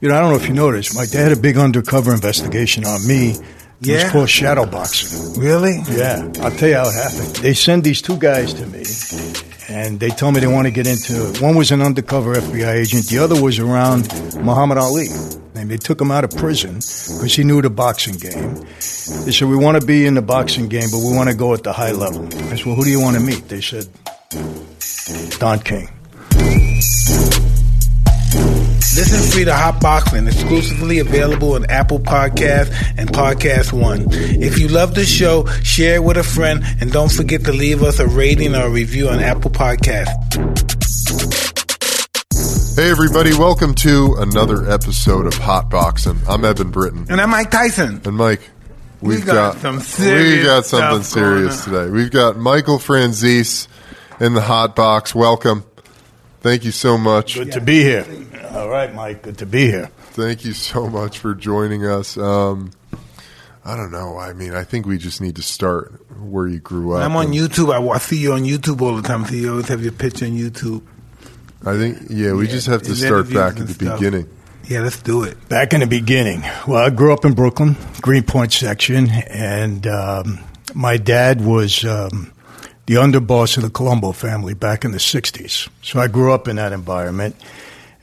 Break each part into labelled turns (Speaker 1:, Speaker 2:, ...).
Speaker 1: You know, I don't know if you noticed, my dad had a big undercover investigation on me. It
Speaker 2: Yeah?
Speaker 1: was called shadow boxing.
Speaker 2: Really?
Speaker 1: Yeah, I'll tell you how it happened. They send these two guys to me, and they tell me they want to get into. One was an undercover FBI agent. The other was around Muhammad Ali, and they took him out of prison because he knew the boxing game. They said we want to be in the boxing game, but we want to go at the high level. I said, well, who do you want to meet? They said Don King.
Speaker 2: Listen free to Hot Boxing, exclusively available on Apple Podcasts and Podcast One. If you love the show, share it with a friend, and don't forget to leave us a rating or a review on Apple Podcasts.
Speaker 3: Hey everybody, welcome to another episode of Hot Boxing. I'm Eben Britton.
Speaker 2: And I'm Mike Tyson.
Speaker 3: And Mike, we've
Speaker 2: We got some
Speaker 3: we
Speaker 2: serious
Speaker 3: got something
Speaker 2: stuff going
Speaker 3: serious today. We've got Michael Franzese in the hot box. Welcome. Thank you so much.
Speaker 1: Good to be here. All right, Mike. Good to be here.
Speaker 3: Thank you so much for joining us. Um, I don't know. I mean, I think we just need to start where you grew up.
Speaker 2: I'm on YouTube. I, I see you on YouTube all the time. So you always have your picture on YouTube.
Speaker 3: I think, yeah, we
Speaker 2: Yeah,
Speaker 3: just have to
Speaker 2: his
Speaker 3: start back at the
Speaker 2: stuff.
Speaker 3: beginning.
Speaker 2: Yeah, let's do it.
Speaker 1: Back in the beginning, well, I grew up in Brooklyn, Greenpoint section, and um, my dad was um, the underboss of the Colombo family back in the 60s. So I grew up in that environment.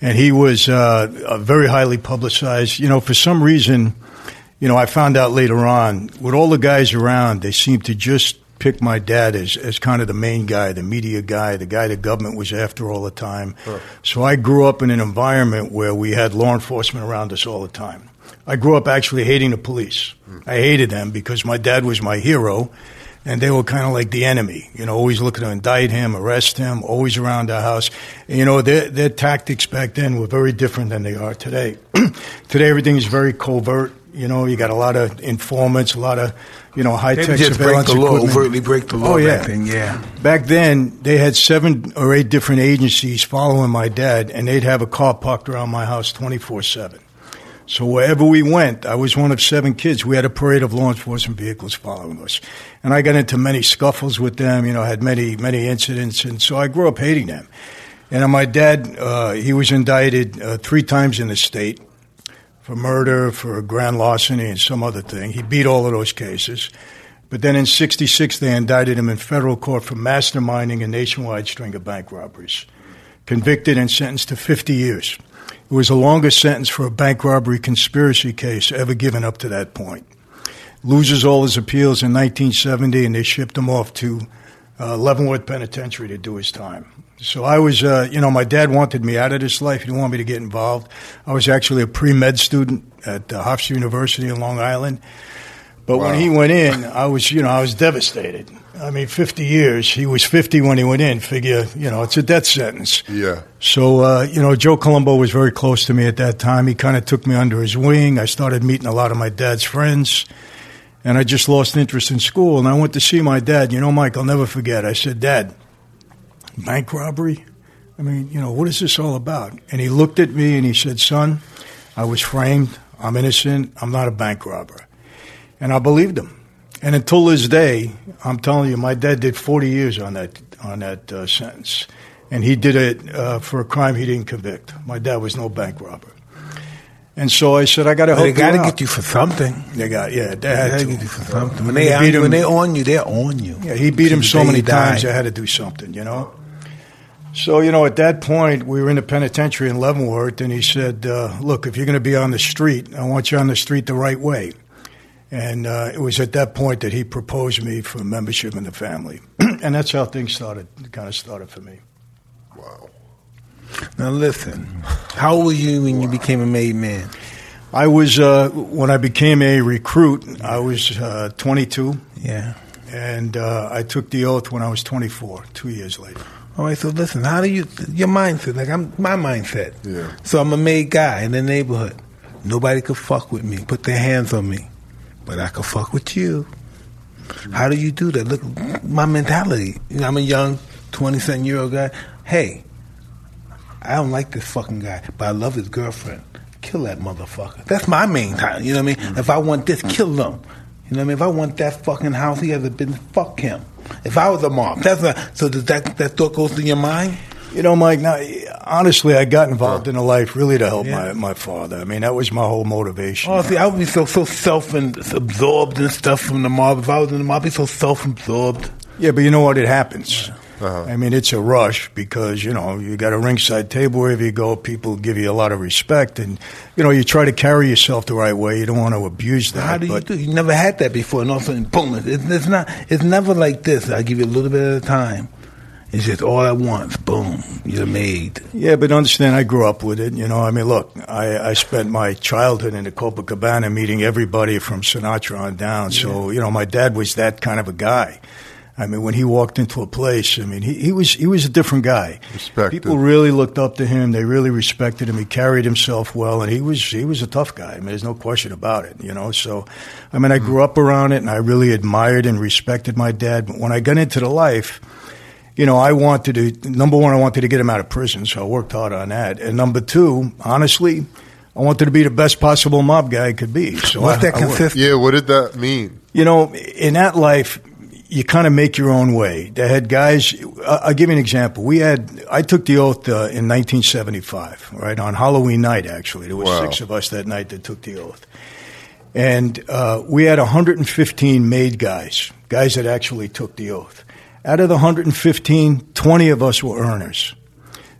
Speaker 1: And he was uh, very highly publicized. You know, for some reason, you know, I found out later on, with all the guys around, they seemed to just pick my dad as, as kind of the main guy, the media guy, the guy the government was after all the time. So I grew up in an environment where we had law enforcement around us all the time. I grew up actually hating the police. I hated them because my dad was my hero, and they were kind of like the enemy. You know, always looking to indict him, arrest him, always around our house. And, you know, their their tactics back then were very different than they are today. today, everything is very covert. You know, you got a lot of informants, a lot of you know high
Speaker 2: They
Speaker 1: tech
Speaker 2: just break the law,
Speaker 1: equipment.
Speaker 2: overtly break the law.
Speaker 1: Oh yeah,
Speaker 2: back then, yeah.
Speaker 1: Back then, they had seven or eight different agencies following my dad, and they'd have a car parked around my house twenty four seven. So wherever we went, I was one of seven kids. We had a parade of law enforcement vehicles following us, and I got into many scuffles with them. You know, had many many incidents, and so I grew up hating them. And my dad, uh, he was indicted uh, three times in the state for murder, for grand larceny, and some other thing. He beat all of those cases. But then in 66, they indicted him in federal court for masterminding a nationwide string of bank robberies. Convicted and sentenced to 50 years. It was the longest sentence for a bank robbery conspiracy case ever given up to that point. Loses all his appeals in 1970, and they shipped him off to uh, Leavenworth Penitentiary to do his time. So I was, uh, you know, my dad wanted me out of this life. He didn't want me to get involved. I was actually a pre med student at uh, Hofstra University in Long Island. But when he went in, I was, you know, I was devastated. I mean, 50 years. He was 50 when he went in. Figure, you know, it's a death sentence.
Speaker 3: Yeah.
Speaker 1: So, uh, you know, Joe Colombo was very close to me at that time. He kind of took me under his wing. I started meeting a lot of my dad's friends. And I just lost interest in school. And I went to see my dad. You know, Mike, I'll never forget. I said, Dad, bank robbery? I mean, you know, what is this all about? And he looked at me and he said, Son, I was framed. I'm innocent. I'm not a bank robber. And I believed him. And until this day, I'm telling you, my dad did 40 years on that on that uh, sentence, and he did it uh, for a crime he didn't convict. My dad was no bank robber. And so I said, I got to help
Speaker 2: they got to get you for something.
Speaker 1: They got yeah, they
Speaker 2: They
Speaker 1: had
Speaker 2: got to get you for something. When
Speaker 1: He
Speaker 2: they on,
Speaker 1: beat
Speaker 2: when they on you, they're on you.
Speaker 1: Yeah, he beat him so many times. I had to do something, you know. So you know, at that point, we were in the penitentiary in Leavenworth, and he said, uh, "Look, if you're going to be on the street, I want you on the street the right way." And uh, it was at that point that he proposed me for membership in the family, and that's how things started. Kind of started for me.
Speaker 3: Wow.
Speaker 2: Now listen, how old were you when you became a made man?
Speaker 1: I was uh, when I became a recruit. I was uh, 22,
Speaker 2: Yeah.
Speaker 1: and uh, I took the oath when I was 24. Two years later.
Speaker 2: All right, so listen, how do you your mindset? Like I'm my mindset.
Speaker 3: Yeah.
Speaker 2: So I'm a made guy in the neighborhood. Nobody could fuck with me, put their hands on me, but I could fuck with you. How do you do that? Look, my mentality. You know, I'm a young twenty something year old guy. Hey, I don't like this fucking guy, but I love his girlfriend. Kill that motherfucker. That's my main time. You know what I mean? Mm-hmm. If I want this, kill them. You know what I mean? If I want that fucking house, he has a business. Fuck him. If I was a mom, that's a, so does that that thought goes through your mind?
Speaker 1: You know, Mike. Now honestly, I got involved in the life really to help
Speaker 2: Yeah.
Speaker 1: my, my father. I mean, that was my whole motivation.
Speaker 2: Oh, see, I would be so so self absorbed and stuff from the mob. If I was in the mob, I'd be so self absorbed.
Speaker 1: Yeah, but you know what? It happens.
Speaker 3: Uh-huh.
Speaker 1: I mean, it's a rush because you know you got a ringside table wherever you go. People give you a lot of respect, and you know you try to carry yourself the right way. You don't want to abuse that.
Speaker 2: How do you do? You never had that before, and all of a sudden, boom! It's, it's not. It's never like this. I give you a little bit at a time. It's just all at once. Boom! You're made.
Speaker 1: Yeah, but understand, I grew up with it. You know, I mean, look, I, I spent my childhood in the Copacabana meeting everybody from Sinatra on down. So, you know, my dad was that kind of a guy. I mean, when he walked into a place, I mean, he, he was he was a different guy.
Speaker 3: Respected.
Speaker 1: People really looked up to him. They really respected him. He carried himself well, and he was he was a tough guy. I mean, there's no question about it. You know, so I mean, I hmm. grew up around it, and I really admired and respected my dad. But when I got into the life, you know, I wanted to, number one, I wanted to get him out of prison, so I worked hard on that. And number two, honestly, I wanted to be the best possible mob guy I could be. So
Speaker 2: What's
Speaker 1: I,
Speaker 2: that
Speaker 1: I worked.
Speaker 2: consist?
Speaker 3: Yeah, what did that mean?
Speaker 1: You know, in that life, you kind of make your own way. They had guys, I- I'll give you an example. We had, I took the oath uh, in 1975, right, on Halloween night, actually. There were
Speaker 3: Wow.
Speaker 1: six of us that night that took the oath. And uh, we had 115 made guys, guys that actually took the oath. Out of the 115, 20 of us were earners.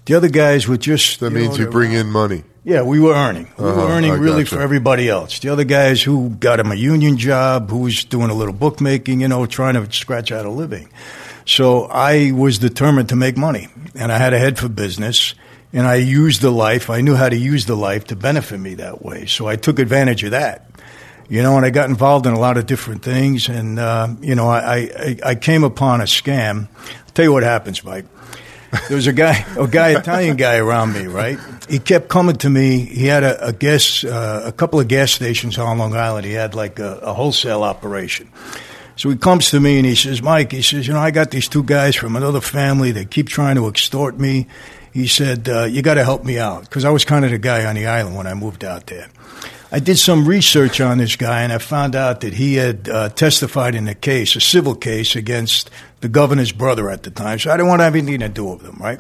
Speaker 1: The other guys were just.
Speaker 3: That
Speaker 1: you
Speaker 3: means
Speaker 1: know,
Speaker 3: you bring in money.
Speaker 1: yeah, we were earning. We
Speaker 3: Uh-huh,
Speaker 1: were earning
Speaker 3: I
Speaker 1: really
Speaker 3: gotcha.
Speaker 1: for everybody else. The other guys who got him a union job, who was doing a little bookmaking, you know, trying to scratch out a living. So I was determined to make money, and I had a head for business, and I used the life. I knew how to use the life to benefit me that way. So I took advantage of that. You know, and I got involved in a lot of different things, and uh, you know, I, I I came upon a scam. I'll tell you what happens, Mike. There was a guy, a guy, Italian guy around me, right? He kept coming to me. He had a, a gas, uh, a couple of gas stations on Long Island. He had like a, a wholesale operation. So he comes to me and he says, Mike, he says, you know, I got these two guys from another family. They keep trying to extort me. He said, uh, you got to help me out. Because I was kind of the guy on the island when I moved out there. I did some research on this guy and I found out that he had uh, testified in a case, a civil case against the governor's brother at the time. So I didn't want to have anything to do with him, right?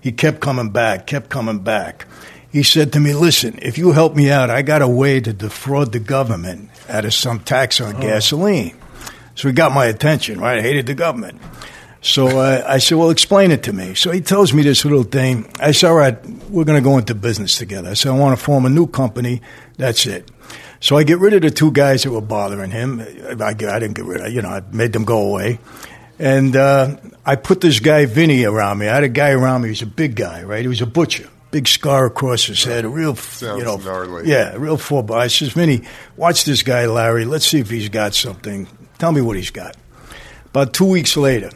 Speaker 1: He kept coming back, kept coming back. He said to me, listen, if you help me out, I got a way to defraud the government out of some tax on gasoline. So he got my attention, right? I hated the government. So uh, I said, well, explain it to me. So he tells me this little thing. I said, all right, we're going to go into business together. I said, I want to form a new company. That's it. So I get rid of the two guys that were bothering him. I, I didn't get rid of, you know, I made them go away. And uh, I put this guy, Vinny, around me. I had a guy around me. He was a big guy, right? He was a butcher. Big scar across his head, a real,
Speaker 3: Sounds
Speaker 1: you know,
Speaker 3: gnarly.
Speaker 1: yeah, a real four by. I says, Vinny, watch this guy, Larry. Let's see if he's got something. Tell me what he's got. About two weeks later,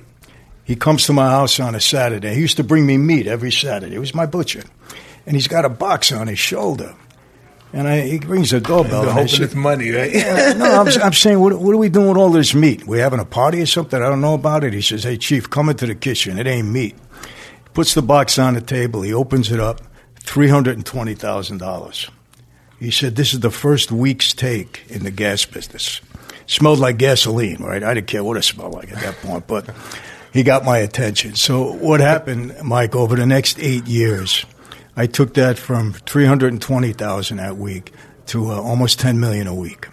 Speaker 1: he comes to my house on a Saturday. He used to bring me meat every Saturday. He was my butcher. And he's got a box on his shoulder. And I, he rings the doorbell. And I
Speaker 2: hoping it's money, right?
Speaker 1: no, I'm, I'm saying, what, what are we doing with all this meat? We having a party or something? I don't know about it. He says, hey, Chief, come into the kitchen. It ain't meat. He puts the box on the table. He opens it up. $320,000. He said, this is the first week's take in the gas business. Smelled like gasoline, right? I didn't care what it smelled like at that point, but he got my attention. So what happened, Mike, over the next eight years, I took that from 320,000 that week to uh, almost 10 million a week.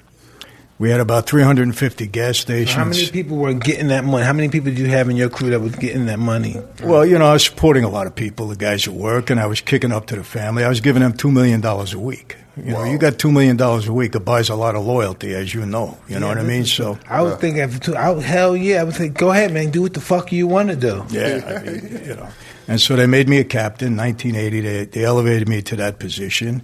Speaker 1: We had about 350 gas stations.
Speaker 2: How many people were getting that money? How many people did you have in your crew that was getting that money?
Speaker 1: Well, you know, I was supporting a lot of people, the guys at work, and I was kicking up to the family. I was giving them $2 million a week. You know, you got $2 million a week, it buys a lot of loyalty, as you know. You know what I mean? So,
Speaker 2: I was thinking, if- I, hell yeah, I would say, go ahead, man, do what the fuck you want to do.
Speaker 1: yeah, I mean, you know. And so they made me a captain. 1980, they, they elevated me to that position.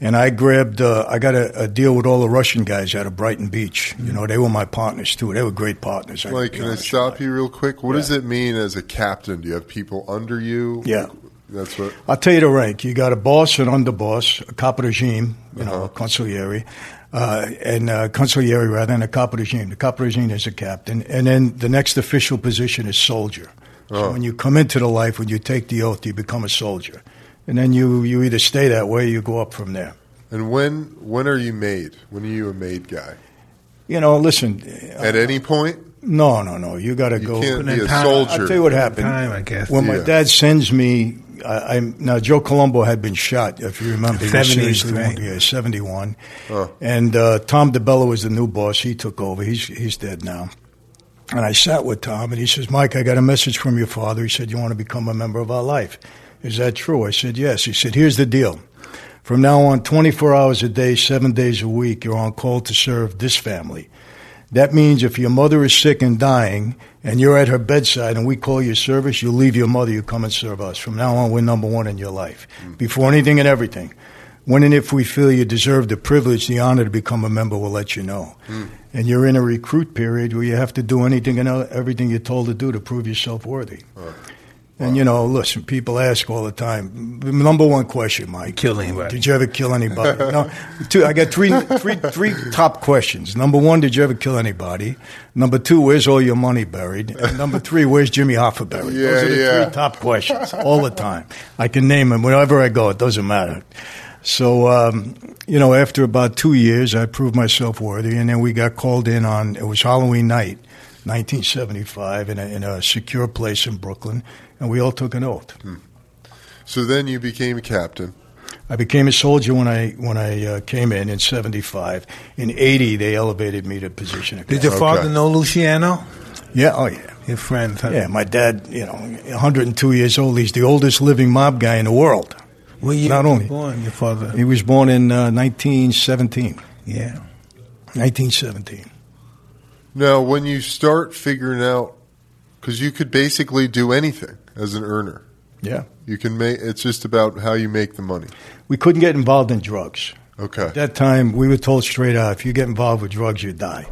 Speaker 1: And I grabbed, uh, I got a, a deal with all the Russian guys out of Brighton Beach. You know, they were my partners too. They were great partners. I
Speaker 3: Like, can I stop you real quick? What
Speaker 1: Yeah.
Speaker 3: does it mean as a captain? Do you have people under you?
Speaker 1: Yeah.
Speaker 3: That's what.
Speaker 1: I'll tell you the rank. You got a boss, an underboss, a capo regime, you know,
Speaker 3: Uh-huh.
Speaker 1: a consigliere, uh, and uh, consigliere rather, than a capo regime. The capo regime is a captain, and then the next official position is soldier. So
Speaker 3: Oh.
Speaker 1: when you come into the life, when you take the oath, you become a soldier, and then you you either stay that way, or you go up from there.
Speaker 3: And when when are you made? When are you a made guy?
Speaker 1: You know, listen.
Speaker 3: At any point,
Speaker 1: No, no, no. You got to
Speaker 3: you
Speaker 1: go.
Speaker 3: can't be a
Speaker 2: time.
Speaker 3: soldier.
Speaker 1: I'll tell you what happened.
Speaker 2: Time, I guess.
Speaker 1: When my dad sends me, I, I now Joe Colombo had been shot, if you remember. He was
Speaker 2: 70s,
Speaker 1: seriously
Speaker 2: right.
Speaker 1: Yeah, seventy one.
Speaker 3: Oh.
Speaker 1: And uh, Tom DiBella was the new boss. He took over. He's he's dead now. And I sat with Tom, and he says, "Mike, I got a message from your father. He said you want to become a member of our life. Is that true?" I said, "Yes." He said, "Here's the deal. From now on, 24 hours a day, seven days a week, you're on call to serve this family. That means if your mother is sick and dying, and you're at her bedside, and we call your service, you leave your mother, you come and serve us. From now on, we're number one in your life, before anything and everything." When and if we feel you deserve the privilege, the honor to become a member, we'll let you know and you're in a recruit period where you have to do anything and everything you're told to do to prove yourself worthy. And you know, listen, people ask all the time. Number one question, Mike:
Speaker 2: Kill anybody.
Speaker 1: Did you ever kill anybody? no. Two. I got three, three, three top questions. Number one: Did you ever kill anybody? Number two: Where's all your money buried? And number three: Where's Jimmy Hoffa buried?
Speaker 3: Yeah,
Speaker 1: Those are the
Speaker 3: yeah.
Speaker 1: three top questions all the time. I can name them wherever I go. It doesn't matter. So, um, you know, after about two years, I proved myself worthy, and then we got called in on, it was Halloween night, 1975, in a, in a secure place in Brooklyn, and we all took an oath.
Speaker 3: So then you became a captain.
Speaker 1: I became a soldier when I when I uh, came in in '75. In '80, they elevated me to position of
Speaker 2: Did your father know Luciano?
Speaker 1: Yeah, oh yeah,
Speaker 2: Your friend? huh?
Speaker 1: yeah. My dad, you know, 102 years old. He's the oldest living mob guy in the world.
Speaker 2: When you
Speaker 1: Not only-
Speaker 2: born, your father.
Speaker 1: He was born in uh, 1917.
Speaker 2: Yeah.
Speaker 1: 1917.
Speaker 3: Now, when you start figuring out, because you could basically do anything as an earner.
Speaker 1: Yeah.
Speaker 3: You can make. It's just about how you make the money.
Speaker 1: We couldn't get involved in drugs.
Speaker 3: Okay.
Speaker 1: At that time, we were told straight out, if you get involved with drugs, you die.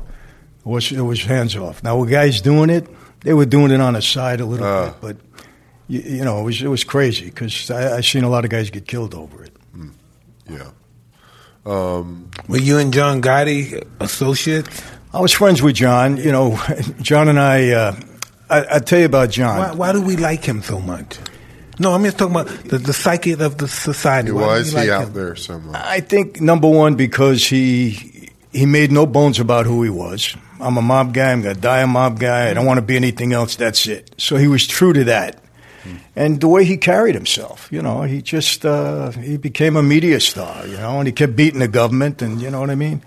Speaker 1: It was, it was hands off. Now, were guys doing it? They were doing it on the side a little
Speaker 3: Ah.
Speaker 1: bit, but you, you know, it was it was crazy because I, I seen a lot of guys get killed over it.
Speaker 3: Yeah. Um,
Speaker 2: Were you and John Gotti associates?
Speaker 1: I was friends with John. You know, John and I. Uh, I, I tell you about John.
Speaker 2: Why, why do we like him so much? No, I'm just talking about the, the psyche of the society.
Speaker 3: why
Speaker 2: do
Speaker 3: is he
Speaker 2: like
Speaker 3: out
Speaker 2: him?
Speaker 3: there so much?
Speaker 1: I think number one because he he made no bones about who he was. I'm a mob guy. I'm gonna die a mob guy. I don't want to be anything else. That's it. So he was true to that, and the way he carried himself. You know, he just uh, he became a media star. You know, and he kept beating the government, and you know what I mean.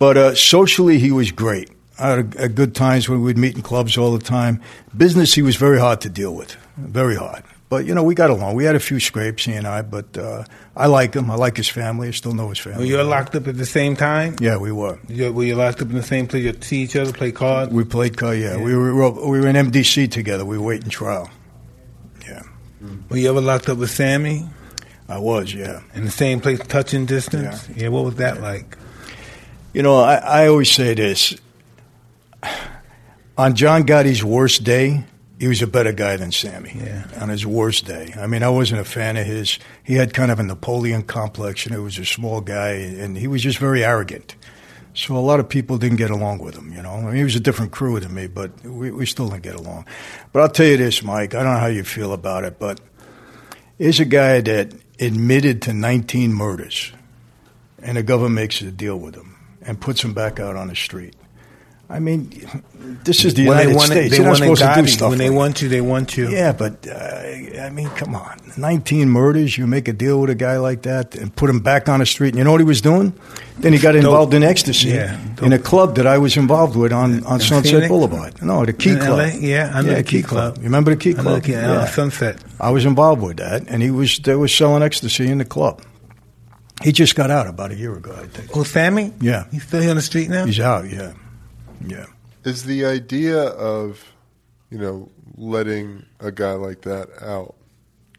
Speaker 1: But uh, socially, he was great. I had good times when we'd meet in clubs all the time. Business, he was very hard to deal with, very hard. But you know, we got along. We had a few scrapes, he and I. But uh, I like him. I like his family. I still know his family.
Speaker 2: Were you all locked up at the same time?
Speaker 1: Yeah, we were.
Speaker 2: You, were you locked up in the same place? You see each other, play cards?
Speaker 1: We played cards. Yeah, we were we were in MDC together. We were waiting trial. Yeah,
Speaker 2: Were you ever locked up with Sammy?
Speaker 1: I was. Yeah.
Speaker 2: In the same place, touching distance? Yeah, what was that like?
Speaker 1: You know, I, I always say this. On John Gotti's worst day, he was a better guy than Sammy.
Speaker 2: Yeah.
Speaker 1: On his worst day, I mean, I wasn't a fan of his. He had kind of a Napoleon complex, and he was a small guy, and he was just very arrogant. So a lot of people didn't get along with him. You know, I mean, he was a different crew than me, but we, we still didn't get along. But I'll tell you this, Mike. I don't know how you feel about it, but here's a guy that admitted to 19 murders, and the government makes a deal with him and puts him back out on the street. I mean, this is the
Speaker 2: when
Speaker 1: United
Speaker 2: they wanted,
Speaker 1: States.
Speaker 2: they
Speaker 1: You're not supposed to do stuff
Speaker 2: When they
Speaker 1: like
Speaker 2: want to, they want to.
Speaker 1: yeah, but uh, I mean, come on. 19 murders, you make a deal with a guy like that and put him back on the street. And you know what he was doing? Then he got involved in ecstasy
Speaker 2: Yeah,
Speaker 1: in a club that I was involved with on, on
Speaker 2: In
Speaker 1: Sunset
Speaker 2: Phoenix?
Speaker 1: Boulevard. No, the Key
Speaker 2: In
Speaker 1: Club.
Speaker 2: LA? Yeah, I know the Key Club.
Speaker 1: You remember the Key
Speaker 2: I
Speaker 1: Club?
Speaker 2: the key- uh, Sunset.
Speaker 1: I was involved with that, and he was they were selling ecstasy in the club. He just got out about a year ago, I think.
Speaker 2: Oh, Sammy?
Speaker 1: Yeah.
Speaker 2: He's still here on the street now?
Speaker 1: He's out, yeah. Yeah.
Speaker 3: Is the idea of, you know, letting a guy like that out,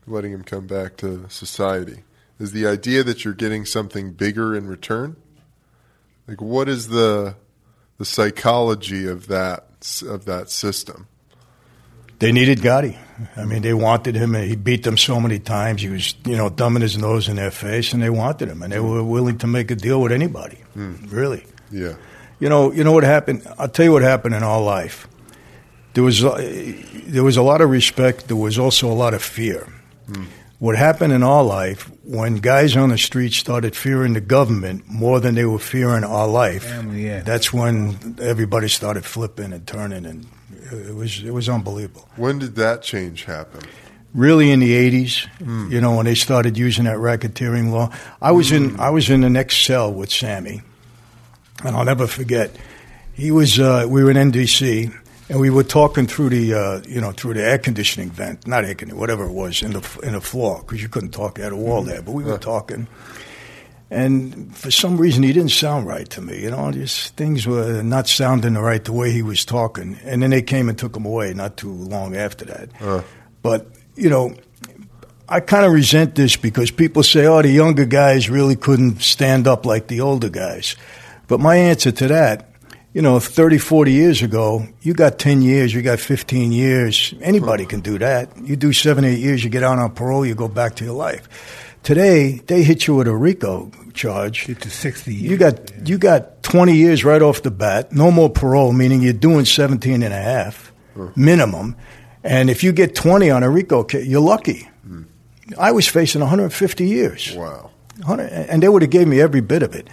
Speaker 3: letting him come back to society, is the idea that you're getting something bigger in return? Like, what is the the psychology of that of that system?
Speaker 1: They needed Gotti. I mean, they wanted him. He beat them so many times. He was, you know, thumbing his nose in their face, and they wanted him, and they hmm. were willing to make a deal with anybody. Hmm. Really,
Speaker 3: Yeah,
Speaker 1: you know, you know what happened. I'll tell you what happened in our life. There was uh, there was a lot of respect. There was also a lot of fear. Hmm. What happened in our life when guys on the street started fearing the government more than they were fearing our life?
Speaker 2: Family, yeah.
Speaker 1: That's when everybody started flipping and turning, and it was it was unbelievable.
Speaker 3: when did that change happen?
Speaker 1: really in the 80s, hmm. you know, when they started using that racketeering law. I was in hmm. I was in the next cell with Sammy, and I'll never forget. He was uh, we were in MDC, and we were talking through the uh, you know through the air conditioning vent, not air conditioning, whatever it was in the in the floor because you couldn't talk at a wall there, but we were talking. And for some reason, he didn't sound right to me. You know, just things were not sounding right the way he was talking. And then they came and took him away not too long after that.
Speaker 3: Uh.
Speaker 1: But you know, I kind of resent this because people say, "Oh, the younger guys really couldn't stand up like the older guys." But my answer to that, you know, 30, 40 years ago, you got 10 years, you got 15 years. Anybody can do that. You do seven, eight years, you get out on parole, you go back to your life. Today, they hit you with a RICO charge.
Speaker 2: To 60 years.
Speaker 1: You got you got 20 years right off the bat. No more parole, meaning you're doing 17 and a half mm. minimum. And if you get 20 on a RICO case, you're lucky. Mm. I was facing 150 years.
Speaker 3: Wow.
Speaker 1: 100 and they would have gave me every bit of it.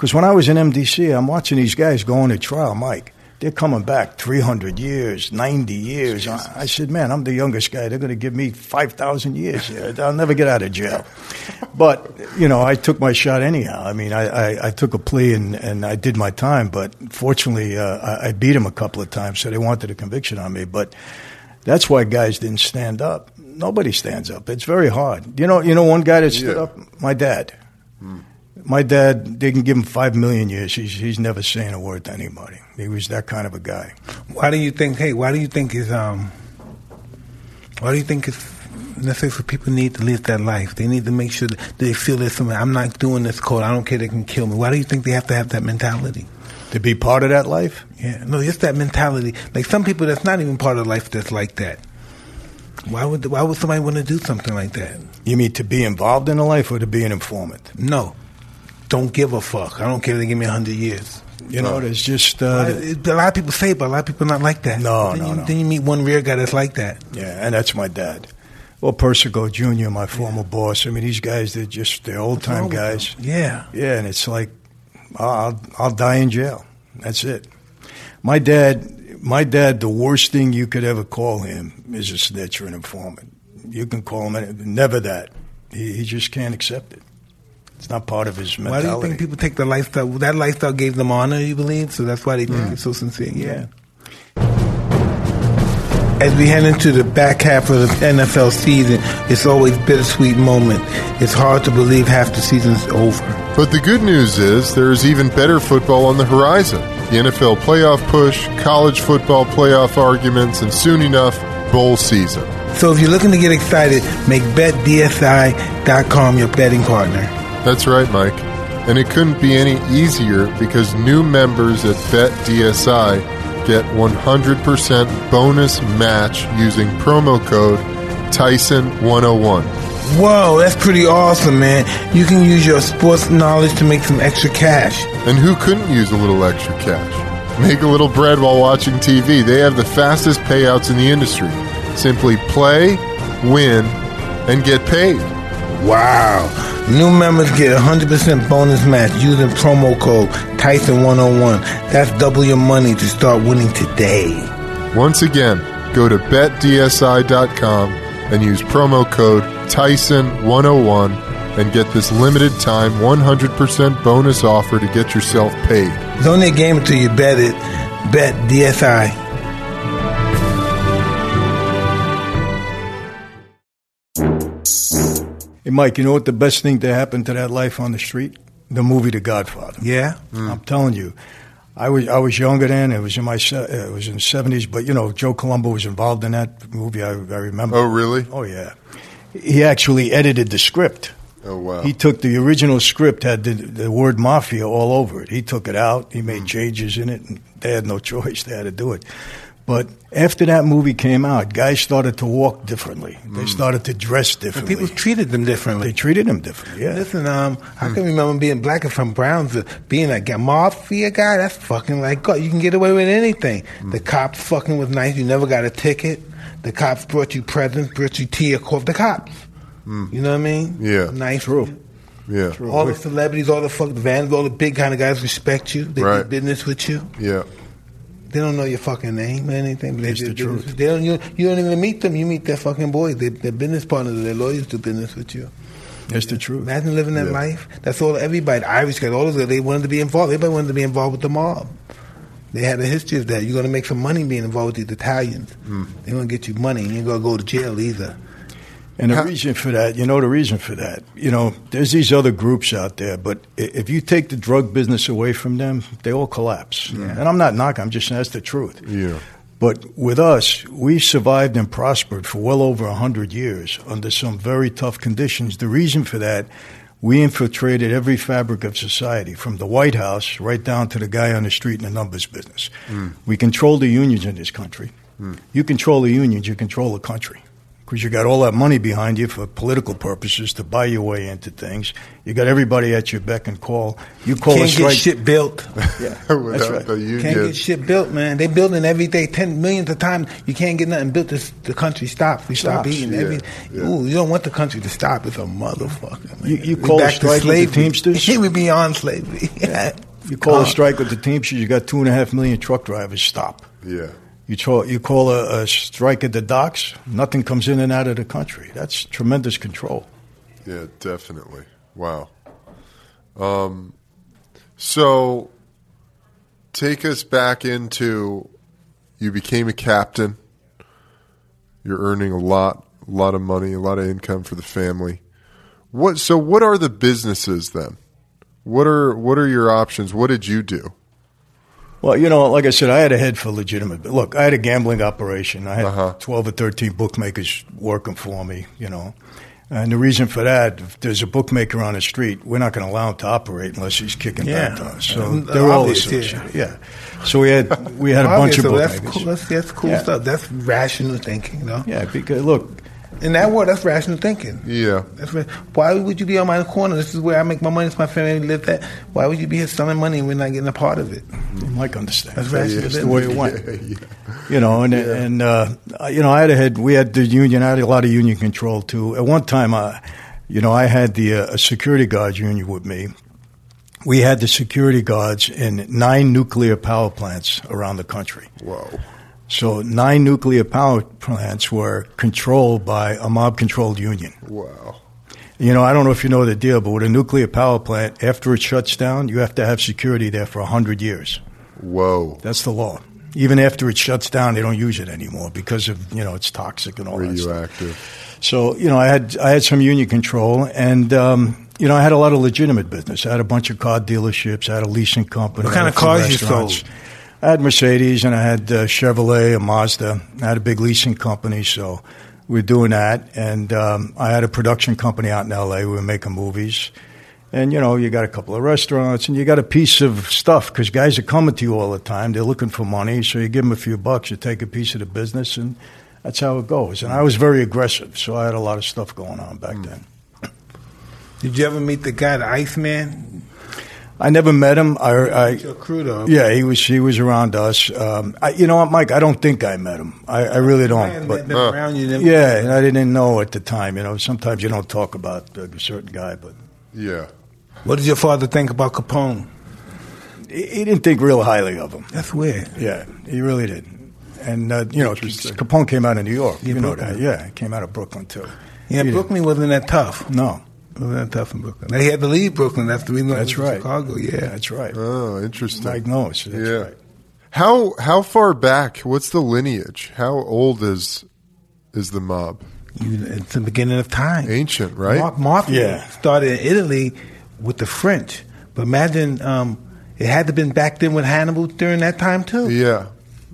Speaker 1: Because when I was in MDC, I'm watching these guys going to trial, Mike. They're coming back 300 years, 90 years. I, I said, man, I'm the youngest guy. They're going to give me 5,000 years. I'll never get out of jail. But, you know, I took my shot anyhow. I mean, I, I, I took a plea and, and I did my time. But fortunately, uh, I, I beat him a couple of times, so they wanted a conviction on me. But that's why guys didn't stand up. Nobody stands up. It's very hard. You know, you know one guy that stood
Speaker 3: Yeah.
Speaker 1: up? My dad. My dad, they can give him five million years. He's, he's never saying a word to anybody. He was that kind of a guy.
Speaker 2: Why do you think? Hey, why do you think is um? Why do you think it's necessary for people need to live that life? They need to make sure that they feel there's something. I'm not doing this code. I don't care. They can kill me. Why do you think they have to have that mentality?
Speaker 1: To be part of that life?
Speaker 2: Yeah, no, just that mentality. Like some people, that's not even part of life. That's like that. Why would Why would somebody want to do something like that?
Speaker 1: You mean to be involved in the life or to be an informant?
Speaker 2: No, don't give a fuck. I don't care. if They give me a hundred years.
Speaker 1: You know, there's just, uh,
Speaker 2: a lot of people say, it, but a lot of people not like that.
Speaker 1: No,
Speaker 2: then
Speaker 1: no,
Speaker 2: you,
Speaker 1: no.
Speaker 2: Then you meet one rare guy that's like that.
Speaker 1: yeah, and that's my dad. Well, Persico Jr., my former boss. I mean, these guys, they're just, they're old time
Speaker 2: What's wrong with
Speaker 1: guys.
Speaker 2: Yeah.
Speaker 1: Yeah, and it's like, I'll, I'll die in jail. That's it. My dad, my dad, the worst thing you could ever call him is a snitch or an informant. You can call him never that. He, he just can't accept it. It's not part of his
Speaker 2: Why do you think people take the lifestyle? That lifestyle gave them honor, you believe? So that's why they think it's so sincere.
Speaker 1: Yeah.
Speaker 2: As we head into the back half of the NFL season, it's always bittersweet moment. It's hard to believe half the season's over.
Speaker 3: But the good news is there is even better football on the horizon. The NFL playoff push, college football playoff arguments, and soon enough, bowl season.
Speaker 2: So if you're looking to get excited, make BetDSI.com your betting partner.
Speaker 3: That's right, Mike. And it couldn't be any easier because new members at BetDSI get 100% bonus match using promo code Tyson101.
Speaker 2: Whoa, that's pretty awesome, man. You can use your sports knowledge to make some extra cash.
Speaker 3: And who couldn't use a little extra cash? Make a little bread while watching TV. They have the fastest payouts in the industry. Simply play, win, and get paid.
Speaker 2: Wow. New members get 100% bonus match using promo code Tyson101. That's double your money to start winning today.
Speaker 3: Once again, go to betdsi.com and use promo code Tyson101 and get this limited time 100% bonus offer to get yourself paid.
Speaker 2: It's only a game until you bet it. Bet DSI.
Speaker 1: Hey, Mike, you know what the best thing to happen to that life on the street? The movie The Godfather.
Speaker 2: Yeah?
Speaker 1: I'm hmm. telling you, I was I was younger then. It was in my it was in the seventies. But you know, Joe Colombo was involved in that movie. I, I remember.
Speaker 3: Oh, really?
Speaker 1: Oh yeah. He actually edited the script.
Speaker 3: Oh, wow.
Speaker 1: He took the original script had the, the word mafia all over it. He took it out. He made hmm. changes in it, and they had no choice. They had to do it. But after that movie came out, guys started to walk differently. They mm. started to dress differently.
Speaker 2: People treated them differently.
Speaker 1: they treated him differently. Yeah.
Speaker 2: Listen, um, I mm. can remember being black and from Brownsville, being a mafia guy. That's fucking like God. You can get away with anything. Mm. The cops fucking was nice. You never got a ticket. The cops brought you presents, brought you tea or coffee. The cops. You know what I mean?
Speaker 3: Yeah.
Speaker 2: Nice.
Speaker 1: True.
Speaker 3: Yeah.
Speaker 2: All the celebrities, all the fuck, the Vans, all the big kind of guys respect you. They
Speaker 3: Right.
Speaker 2: do business with you.
Speaker 3: Yeah.
Speaker 2: They don't know your fucking name or anything. But they,
Speaker 1: It's the
Speaker 2: they,
Speaker 1: truth.
Speaker 2: They don't. You, you don't even meet them. You meet their fucking boys. They, they're business partners. Their lawyers do business with you.
Speaker 1: That's the truth.
Speaker 2: Imagine living that
Speaker 3: Yeah.
Speaker 2: life. That's all. Everybody, the Irish guys, all those guys, they wanted to be involved. Everybody wanted to be involved with the mob. They had a history of that. You're going to make some money being involved with these Italians.
Speaker 3: Hmm.
Speaker 2: They're going to get you money. You ain't going to go to jail either.
Speaker 1: And the
Speaker 3: How-
Speaker 1: reason for that, you know, the reason for that, you know, there's these other groups out there, but if you take the drug business away from them, they all collapse. And I'm not knocking, I'm just saying that's the truth.
Speaker 3: Yeah.
Speaker 1: But with us, we survived and prospered for well over 100 years under some very tough conditions. The reason for that, we infiltrated every fabric of society, from the White House right down to the guy on the street in the numbers business. Mm. We control the unions in this country. Mm. You control the unions, you control the country. Because you got all that money behind you for political purposes to buy your way into things. You got everybody at your beck and call. You call a
Speaker 2: Can't get
Speaker 1: strike.
Speaker 2: shit built.
Speaker 1: Yeah, that's right.
Speaker 3: the union.
Speaker 2: Can't get shit built, man. They building every day, ten millions of times. You can't get nothing built. This, the country stops. We stop eating.
Speaker 3: yeah,
Speaker 2: every,
Speaker 3: yeah.
Speaker 2: Ooh, you don't want the country to stop. It's a motherfucker. Man.
Speaker 1: You- you
Speaker 2: We
Speaker 1: call a
Speaker 2: back to
Speaker 1: strike with the
Speaker 2: slavery.
Speaker 1: Teamsters?
Speaker 2: we beyond slavery.
Speaker 1: You call
Speaker 2: Uh,
Speaker 1: a strike with the Teamsters, you got two and a half million truck drivers stop.
Speaker 3: Yeah.
Speaker 1: You, you call a, a strike at the docks, nothing comes in and out of the country. That's tremendous control.
Speaker 3: Yeah, definitely. Wow. Um, so take us back into you became a captain. You're earning a lot, a lot of money, a lot of income for the family. What? So, what are the businesses then? What are what are your options? What did you do?
Speaker 1: Well, you know, like I said, I had a head for legitimate. Look, I had a gambling operation. I had
Speaker 3: Uh-huh.
Speaker 1: 12 or 13 bookmakers working for me, you know. And the reason for that, if there's a bookmaker on the street, we're not going to allow him to operate unless he's kicking
Speaker 2: Yeah.
Speaker 1: back to us. So
Speaker 2: Um,
Speaker 1: they're all
Speaker 2: obvious, yeah.
Speaker 1: associated. Yeah. So we had we had a bunch of
Speaker 2: so that's
Speaker 1: bookmakers.
Speaker 2: cool. That's, that's cool
Speaker 1: Yeah.
Speaker 2: stuff. That's rational thinking, you know.
Speaker 1: Yeah, because look,
Speaker 2: In that world, that's rational thinking.
Speaker 3: Yeah,
Speaker 2: That's right. Why would you be on my corner? This is where I make my money. It's my family live that. Why would you be here selling money and we're not getting a part of it?
Speaker 1: Mike understands.
Speaker 2: That's rational
Speaker 1: That's the way it went.
Speaker 3: Yeah, yeah.
Speaker 1: You know, and and uh, you know, I had a head. We had the union. I had a lot of union control too. At one time, I, you know, I had the uh, security guards union with me. We had the security guards in nine nuclear power plants around the country.
Speaker 3: Whoa.
Speaker 1: So nine nuclear power plants were controlled by a mob-controlled union.
Speaker 3: Wow.
Speaker 1: You know, I don't know if you know the deal, but with a nuclear power plant, after it shuts down, you have to have security there for hundred years.
Speaker 3: Whoa.
Speaker 1: That's the law. Even after it shuts down, they don't use it anymore because of you know it's toxic and all that stuff.
Speaker 3: Radioactive.
Speaker 1: So you know, I had I had some union control, and um, you know, I had a lot of legitimate business. I had a bunch of car dealerships. I had a leasing company.
Speaker 2: What kind of
Speaker 1: had a
Speaker 2: cars you
Speaker 1: restaurants.
Speaker 2: sold?
Speaker 1: I had Mercedes, and I had uh, Chevrolet, a Mazda. I had a big leasing company, so we were doing that. And um, I had a production company out in L.A. We were making movies. And you know, you got a couple of restaurants, and you got a piece of stuff because guys are coming to you all the time. They're looking for money, so you give them a few bucks, you take a piece of the business, and that's how it goes. And I was very aggressive, so I had a lot of stuff going on back then.
Speaker 2: Did you ever meet the guy, the Iceman?
Speaker 1: I never met him. I, I
Speaker 2: Your
Speaker 1: yeah, he was he was around us. Um, I, you know what, Mike? I don't think I met him. I, I really don't.
Speaker 2: hadn't
Speaker 1: But
Speaker 2: been around you. Then.
Speaker 1: yeah, and I didn't know at the time. You know, sometimes you don't talk about a certain guy, but
Speaker 3: Yeah.
Speaker 2: What did your father think about Capone?
Speaker 1: he, he didn't think real highly of him.
Speaker 2: That's weird.
Speaker 1: Yeah, he really did. And uh, you know, Capone came out of New York.
Speaker 2: Yeah,
Speaker 1: you know
Speaker 2: Brooklyn.
Speaker 1: that. Yeah, he came out of Brooklyn too.
Speaker 2: Yeah,
Speaker 1: He-
Speaker 2: Brooklyn wasn't that tough.
Speaker 1: No,
Speaker 2: It wasn't tough in Brooklyn. They had to leave Brooklyn. after we moved why
Speaker 1: that's right.
Speaker 2: to Chicago. Yeah.
Speaker 1: that's right.
Speaker 3: Oh, interesting.
Speaker 1: Mike knows. That's
Speaker 3: yeah.
Speaker 1: right.
Speaker 3: How how far back? What's the lineage? How old is is the mob?
Speaker 2: You, it's the beginning of time.
Speaker 3: Ancient, right?
Speaker 2: Ma- Mafia
Speaker 1: Yeah.
Speaker 2: started in Italy with the French. But imagine um, it had to have been back then with Hannibal during that time too.
Speaker 3: Yeah.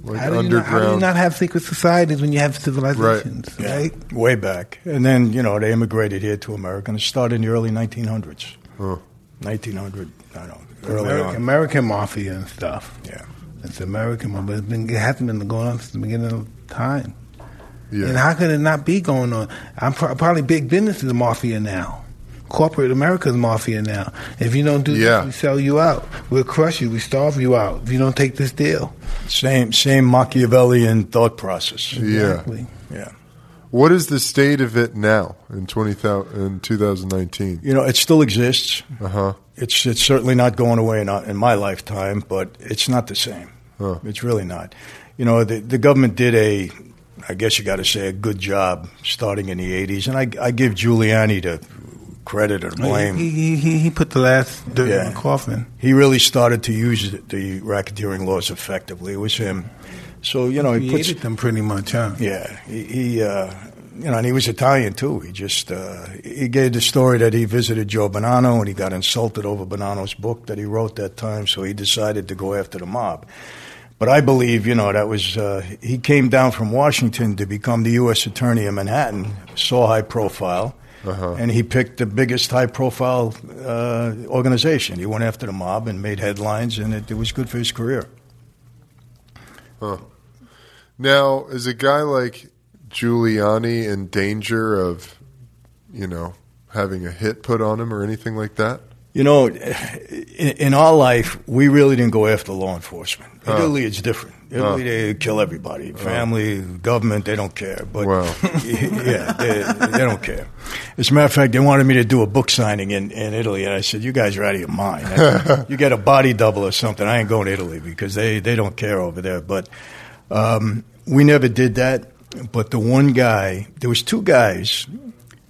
Speaker 3: Like
Speaker 2: how, do you not, how do you not have secret societies when you have civilizations?
Speaker 1: Yeah,
Speaker 2: Right?
Speaker 1: way back. And then, you know, they immigrated here to America and it started in the early 1900s.
Speaker 3: Huh.
Speaker 1: 1900, I don't know, early
Speaker 2: American,
Speaker 1: on.
Speaker 2: American mafia and stuff.
Speaker 1: Yeah.
Speaker 2: It's American mafia. It's been, it hasn't been going on since the beginning of time.
Speaker 3: Yeah.
Speaker 2: And how could it not be going on? I'm pro- probably big business is mafia now. Corporate America's mafia now. If you don't do
Speaker 3: Yeah.
Speaker 2: this, we sell you out. We'll crush you. We starve you out if you don't take this deal.
Speaker 1: Same, same Machiavellian thought process.
Speaker 3: Yeah.
Speaker 2: Exactly.
Speaker 1: Yeah.
Speaker 3: What is the state of it now in twenty thousand in two thousand nineteen?
Speaker 1: You know, it still exists.
Speaker 3: Uh huh.
Speaker 1: It's it's certainly not going away in, in my lifetime, but it's not the same.
Speaker 3: Huh.
Speaker 1: It's really not. You know, the the government did a, I guess you got to say, a good job starting in the '80s, and I, I give Giuliani the credit or blame.
Speaker 2: He, he, he, he put the last dirt
Speaker 1: Yeah.
Speaker 2: in the coffin.
Speaker 1: he really started to use the, racketeering laws effectively. It was him. So you know, he puts
Speaker 2: them pretty much, huh?
Speaker 1: Yeah, he, he uh, you know, and he was Italian too. He just uh, he gave the story that he visited Joe Bonanno and he got insulted over Bonanno's book that he wrote that time, so he decided to go after the mob. But I believe, you know, that was uh, he came down from Washington to become the U.S. Attorney in Manhattan, saw high profile,
Speaker 3: Uh-huh.
Speaker 1: and he picked the biggest high profile uh, organization. He went after the mob and made headlines, and it, it was good for his career.
Speaker 3: Now, is a guy like Giuliani in danger of, you know, having a hit put on him or anything like that?
Speaker 1: You know, in, in our life, we really didn't go after law enforcement. In
Speaker 3: Huh.
Speaker 1: Italy, it's different. Italy, they kill everybody. Family, government, they don't care. But
Speaker 3: Wow.
Speaker 1: yeah, they, they don't care. As a matter of fact, they wanted me to do a book signing in, in Italy, and I said, "You guys are out of your mind. you get a body double or something. I ain't going to Italy because they, they don't care over there." But um, we never did that. But the one guy, there was two guys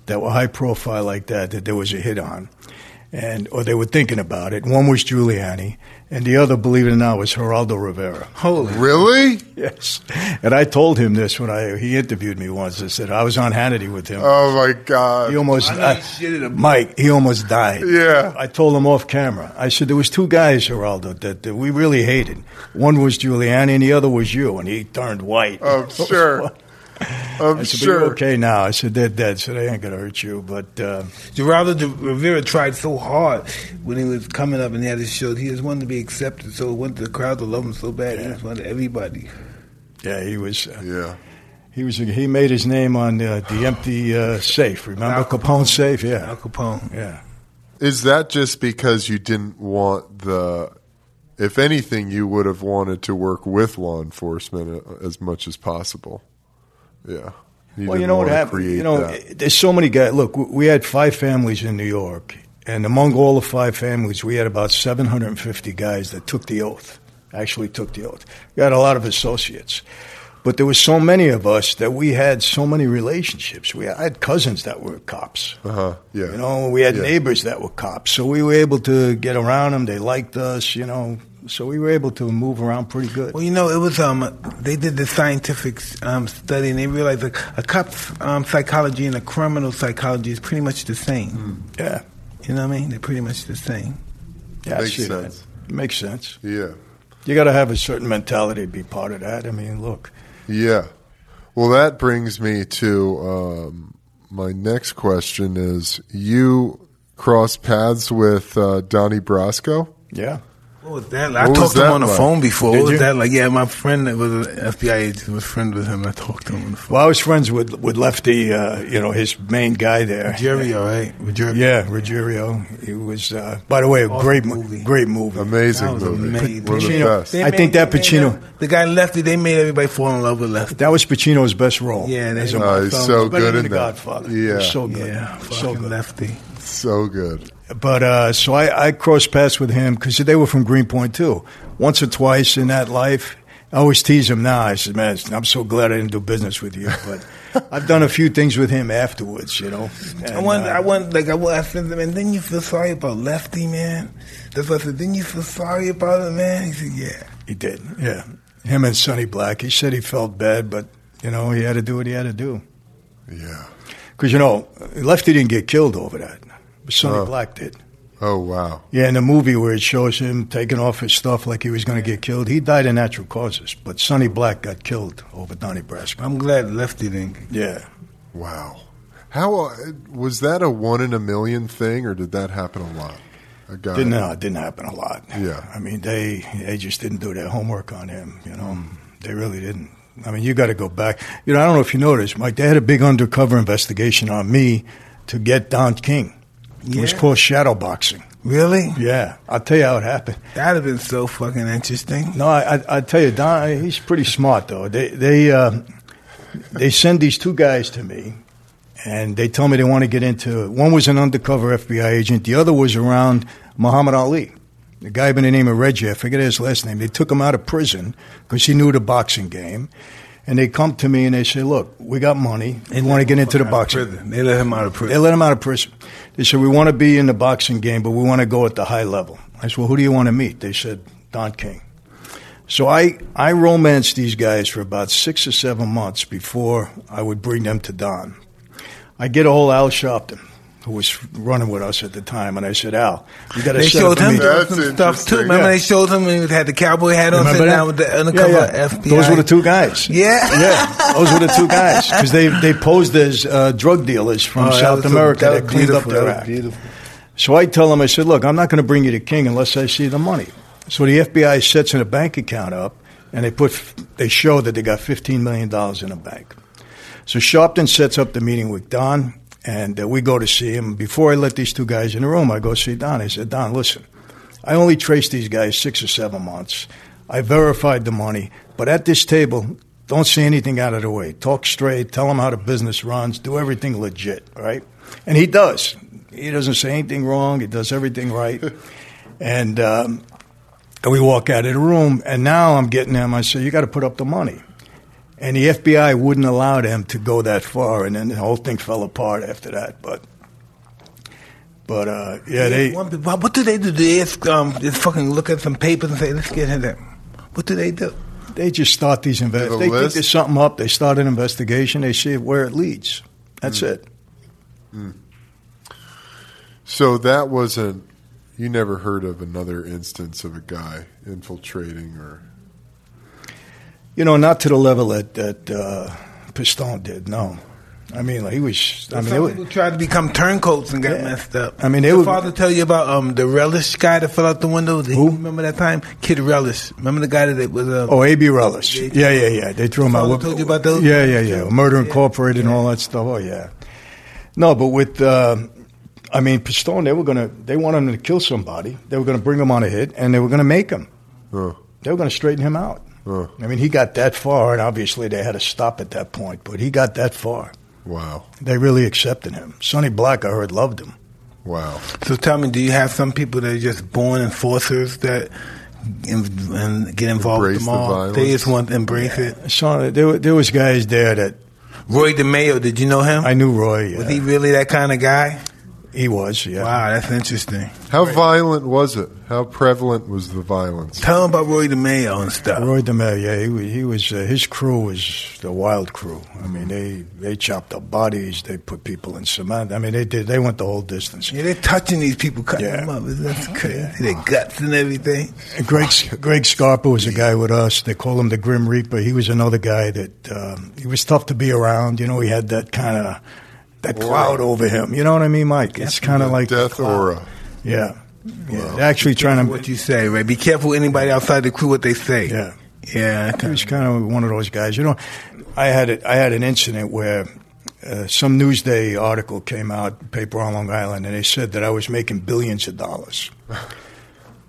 Speaker 1: that were high profile like that that there was a hit on, and or they were thinking about it. One was Giuliani, and the other, believe it or not, was Geraldo Rivera.
Speaker 2: Holy.
Speaker 3: Really?
Speaker 1: Yes, and I told him this when I he interviewed me once. I said I was on Hannity with him.
Speaker 3: Oh my God!
Speaker 1: he almost,
Speaker 2: I
Speaker 1: I-
Speaker 2: he shitted a-
Speaker 1: Mike. He almost died.
Speaker 3: Yeah.
Speaker 1: I told him off camera. I said there was two guys, Geraldo, that, that we really hated. One was Giuliani, and the other was you. And he turned white.
Speaker 3: Oh, I'm sure. I'm
Speaker 1: I said,
Speaker 3: sure.
Speaker 1: you're okay now. I said, they're dead, so they ain't going to hurt you. But uh,
Speaker 2: Geraldo de Rivera tried so hard when he was coming up and he had his show. He just wanted to be accepted, so he wanted the crowd to love him so bad. He just wanted everybody.
Speaker 1: yeah, he was. Uh,
Speaker 3: Yeah.
Speaker 1: he was. He made his name on uh, the empty uh, safe. Remember
Speaker 2: Al
Speaker 1: Capone's safe? Yeah,
Speaker 2: Al Capone.
Speaker 1: yeah.
Speaker 3: Is that just because you didn't want the? If anything, you would have wanted to work with law enforcement uh, as much as possible. Yeah.
Speaker 1: well, you know what happened. You know,
Speaker 3: that.
Speaker 1: there's so many guys. Look, we- had five families in New York, and among all the five families, we had about 750 guys that took the oath. Actually, took the oath. We had a lot of associates, but there was so many of us that we had so many relationships. We had cousins that were cops.
Speaker 3: Uh-huh. Yeah.
Speaker 1: You know, we had
Speaker 3: Yeah.
Speaker 1: neighbors that were cops, so we were able to get around them. They liked us, you know, so we were able to move around pretty good.
Speaker 2: Well, you know, it was um they did the scientific um, study and they realized like a cop's um, psychology and a criminal psychology is pretty much the same.
Speaker 1: Yeah,
Speaker 2: You know what I mean? They're pretty much the same.
Speaker 1: yeah,
Speaker 3: Makes
Speaker 1: see that.
Speaker 3: sense.
Speaker 1: Makes sense.
Speaker 3: Yeah.
Speaker 1: You got to have a certain mentality to be part of that. I mean, look,
Speaker 3: Yeah. Well, that brings me to um, my next question: Is you cross paths with uh, Donnie Brasco?
Speaker 1: yeah,
Speaker 2: What was that? like? I
Speaker 3: What was
Speaker 2: talked to him on the
Speaker 3: like?
Speaker 2: phone before.
Speaker 1: Did
Speaker 2: what was
Speaker 1: you?
Speaker 2: that like? Yeah, my friend that was an FBI agent was friends with him. I talked to him on the phone.
Speaker 1: Well, I was friends with with Lefty, uh, you know, his main guy there.
Speaker 2: Ruggiero, right? Ruggiero.
Speaker 1: Yeah, Ruggiero. He was, uh, by the way, a
Speaker 2: Awesome
Speaker 1: great
Speaker 2: movie.
Speaker 1: great movie.
Speaker 3: Amazing
Speaker 2: That was
Speaker 3: movie.
Speaker 2: amazing.
Speaker 3: One of the
Speaker 1: Pacino-
Speaker 3: best.
Speaker 2: They
Speaker 1: I think that
Speaker 2: they
Speaker 1: Pacino-
Speaker 2: him- the guy Lefty, they made everybody fall in love with Lefty.
Speaker 1: That was Pacino's best role.
Speaker 2: Yeah, they-
Speaker 1: as a
Speaker 3: Oh, he's so good in
Speaker 1: The
Speaker 3: that.
Speaker 1: Godfather.
Speaker 3: Yeah.
Speaker 1: He so good.
Speaker 2: Yeah,
Speaker 1: so good.
Speaker 2: Lefty.
Speaker 3: So good.
Speaker 1: But uh, so I, I crossed paths with him because they were from Greenpoint too. Once or twice in that life, I always tease him now. I said, "Man, I'm so glad I didn't do business with you." But I've done a few things with him afterwards, you know.
Speaker 2: I
Speaker 1: And,
Speaker 2: want,
Speaker 1: uh,
Speaker 2: I want, like, I want, I said, man, didn't you feel sorry about Lefty, man? That's what I said. Didn't you feel sorry about it, man? He said, yeah.
Speaker 1: He did, yeah. Him and Sonny Black. He said he felt bad, but you know he had to do what he had to do.
Speaker 3: Yeah.
Speaker 1: Because you know, Lefty didn't get killed over that, but Sonny
Speaker 3: Oh.
Speaker 1: Black did.
Speaker 3: Oh wow.
Speaker 1: Yeah, in the movie where it shows him taking off his stuff like he was going to get killed, he died of natural causes. But Sonny Black got killed over Donnie Brasco.
Speaker 2: I'm glad Lefty didn't.
Speaker 1: Yeah.
Speaker 3: Wow. How uh, was that a one in a million thing, or did that happen a lot? A guy.
Speaker 1: Didn't, no, it didn't happen a lot.
Speaker 3: Yeah.
Speaker 1: I mean, they they just didn't do their homework on him, you know.
Speaker 3: Mm.
Speaker 1: They really didn't. I mean, you got to go back. You know, I don't know if you noticed, Mike, they had a big undercover investigation on me to get Don King. It was called shadow boxing.
Speaker 2: Really?
Speaker 1: Yeah. I'll tell you how it happened.
Speaker 2: That'd have been so fucking interesting.
Speaker 1: No, I, I, I tell you, Don, he's pretty smart though. They they uh, they send these two guys to me, and they tell me they want to get into. One was an undercover FBI agent. The other was around Muhammad Ali. the guy by the name of Reggie, I forget his last name. They took him out of prison because he knew the boxing game. And they come to me and they say, look, we got money. We want to get into the boxing.
Speaker 2: They let him out of prison.
Speaker 1: They let him out of prison. They said, we want to be in the boxing game, but we want to go at the high level. I said, well, who do you want to meet? They said, Don King. So I, I romanced these guys for about six or seven months before I would bring them to Don. I get a of Al Sharpton, who was running with us at the time, and I said, Al, you got to
Speaker 2: They
Speaker 1: set
Speaker 2: showed him some stuff too. Remember
Speaker 1: Yeah.
Speaker 2: they showed him and he had the cowboy hat on, sitting down with the undercover
Speaker 1: yeah, yeah.
Speaker 2: FBI.
Speaker 1: Those were the two guys.
Speaker 2: Yeah.
Speaker 1: Yeah, those were the two guys because they they posed as uh, drug dealers from
Speaker 2: Oh,
Speaker 1: South
Speaker 2: was so-
Speaker 1: America that,
Speaker 2: was
Speaker 1: cleaned up
Speaker 2: beautiful.
Speaker 1: their act.
Speaker 2: Beautiful.
Speaker 1: So I tell him, I said, look, I'm not going to bring you to King unless I see the money. So the FBI sets in a bank account up, and they put they show that they got 15 million dollars in a bank. So Sharpton sets up the meeting with Don, and uh, we go to see him. Before I let these two guys in the room, I go see Don. I said, Don, listen, I only traced these guys six or seven months. I verified the money, but at this table, don't say anything out of the way. Talk straight. Tell them how the business runs. Do everything legit, right? And he does. He doesn't say anything wrong. He does everything right. and um, and we walk out of the room, and now I'm getting them. I say, you got to put up the money. And the FBI wouldn't allow them to go that far, and then the whole thing fell apart after that. But, but uh, yeah, they
Speaker 2: One- what what do they do? They ask, um, just fucking look at some papers and say, let's get him that. What do they do?
Speaker 1: they just start these
Speaker 3: Have a
Speaker 1: investigations. They think there's something up. They start an investigation. They see where it leads. That's
Speaker 3: Hmm.
Speaker 1: it.
Speaker 3: So that wasn't. You never heard of another instance of a guy infiltrating or.
Speaker 1: You know, not to the level that that uh, Pistone did. No, I mean, like, he was. I mean,
Speaker 2: Some
Speaker 1: it was,
Speaker 2: people tried to become turncoats and got
Speaker 1: Yeah.
Speaker 2: messed up.
Speaker 1: I mean, they
Speaker 2: Did
Speaker 1: would-
Speaker 2: father tell you about um, the relish guy that fell out the window. Did
Speaker 1: Who?
Speaker 2: you remember that time? Kid Relish. Remember the guy that was uh,
Speaker 1: Oh, A.B. Relish. Yeah, yeah, yeah. They threw him
Speaker 2: Father
Speaker 1: out.
Speaker 2: told you about those?
Speaker 1: Yeah, yeah, yeah. Murder Incorporated and all that stuff. Oh, yeah. No, but with, uh, I mean, Pistone, they were going to, they wanted him to kill somebody. They were going to bring him on a hit, and they were going to make him.
Speaker 3: Uh,
Speaker 1: They were going to straighten him out.
Speaker 3: Uh,
Speaker 1: I mean, he got that far, and obviously they had to stop at that point, but he got that far.
Speaker 3: wow.
Speaker 1: They really accepted him. Sonny Black, I heard, loved him.
Speaker 3: Wow.
Speaker 2: So tell me, do you have some people that are just born enforcers that in, and get involved
Speaker 3: Embrace
Speaker 2: with
Speaker 3: the
Speaker 2: them all?
Speaker 3: violence?
Speaker 2: They just want to embrace it.
Speaker 1: So there, there was guys there that
Speaker 2: Roy DeMeo, did you know him?
Speaker 1: I knew Roy. Yeah.
Speaker 2: Was he really that kind of guy?
Speaker 1: He was, yeah.
Speaker 2: Wow, that's interesting.
Speaker 3: How violent was it? How prevalent was the violence?
Speaker 2: Tell him about Roy DeMeo and stuff.
Speaker 1: Roy DeMille, yeah, he was, he was uh, his crew was the wild crew. I mean, they they chopped up bodies, they put people in cement. I mean, they did they went the whole distance.
Speaker 2: Yeah, they're touching these people, cutting
Speaker 1: Yeah.
Speaker 2: them up. That's crazy. Their guts and everything.
Speaker 1: And Greg Greg Scarpa was a guy with us. They call him the Grim Reaper. He was another guy that um, he was tough to be around. You know, he had that kind of that cloud over him. You know what I mean, Mike? It's kind of like
Speaker 3: Death aura.
Speaker 1: Yeah, yeah. They're actually trying to.
Speaker 2: What you say, right? Be careful anybody outside the crew what they say.
Speaker 1: Yeah.
Speaker 2: Yeah.
Speaker 1: He was kind of one of those guys. You know, I had it, I had an incident where uh, some Newsday article came out, paper on Long Island, and they said that I was making billions of dollars.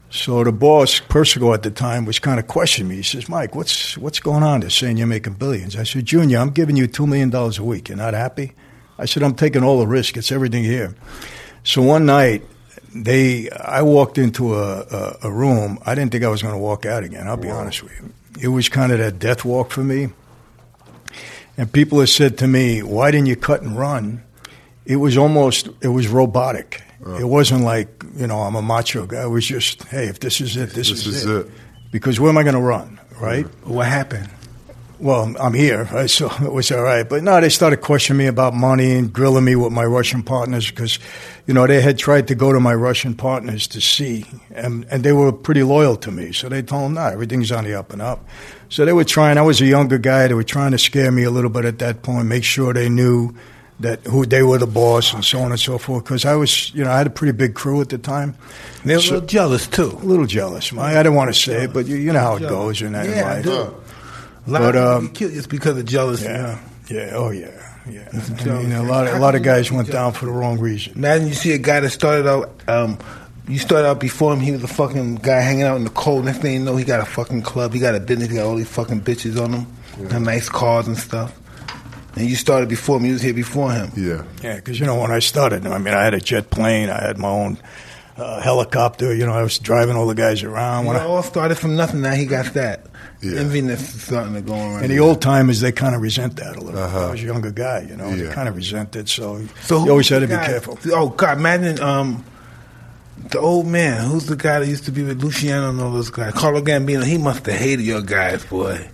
Speaker 1: So the boss, Persico at the time, was kind of questioning me. He says, "Mike, what's what's going on? They're saying you're making billions. I said, "Junior, I'm giving you two million dollars a week. You're not happy?" I said, "I'm taking all the risk. It's everything here." So one night, they, I walked into a, a, a room. I didn't think I was going to walk out again. I'll be honest with you. It was kind of that death walk for me. And people have said to me, "Why didn't you cut and run?" It was almost, it was robotic. It wasn't like you know I'm a macho guy. It was just, hey, if this is it, this,
Speaker 3: This
Speaker 1: is,
Speaker 3: is
Speaker 1: it.
Speaker 3: it.
Speaker 1: Because where am I going to run, right?
Speaker 2: What happened?
Speaker 1: Well, I'm- here, right? so it was all right. But no, they started questioning me about money and grilling me with my Russian partners because, you know, they had tried to go to my Russian partners to see, and, and they were pretty loyal to me. So they told them, no, everything's on the up and up. So they were trying, I was a younger guy, they were trying to scare me a little bit at that point, make sure they knew that who they were the boss and so on and so forth. Because I was, you know, I had a pretty big crew at the time.
Speaker 2: They were a little jealous too.
Speaker 1: A little jealous. I didn't want to say it, but you, you know how it goes in that
Speaker 2: Yeah, I
Speaker 1: life.
Speaker 2: Do. A lot
Speaker 1: But,
Speaker 2: of
Speaker 1: um,
Speaker 2: people get killed just because of jealousy.
Speaker 1: Yeah, yeah, oh yeah, yeah.
Speaker 2: It's
Speaker 1: I mean, a lot, of, a lot of guys went down for the wrong reason.
Speaker 2: Imagine you see a guy that started out, um, you started out before him, he was a fucking guy hanging out in the cold. Next thing you know, he got a fucking club, he got a business, he got all these fucking bitches on him, got nice cars and stuff. And you started before him, you was here before him.
Speaker 3: Yeah.
Speaker 1: Yeah, because you know when I started, I mean, I had a jet plane, I had my own, uh, helicopter. You know, I was driving all the guys around.
Speaker 2: When
Speaker 1: When
Speaker 2: it
Speaker 1: I,
Speaker 2: all started from nothing. Now he got that.
Speaker 3: Yeah.
Speaker 2: Enviness is starting to go around.
Speaker 1: and the old timers, they kind of resent that a little.
Speaker 3: Uh-huh.
Speaker 1: I was a younger guy, you know. They kind of resent it, so,
Speaker 2: So
Speaker 1: you always had to be
Speaker 2: guy-
Speaker 1: careful.
Speaker 2: Oh God, imagine um, the old man. Who's the guy that used to be with Luciano and all those guys? Carlo Gambino. He must have hated your guys, boy.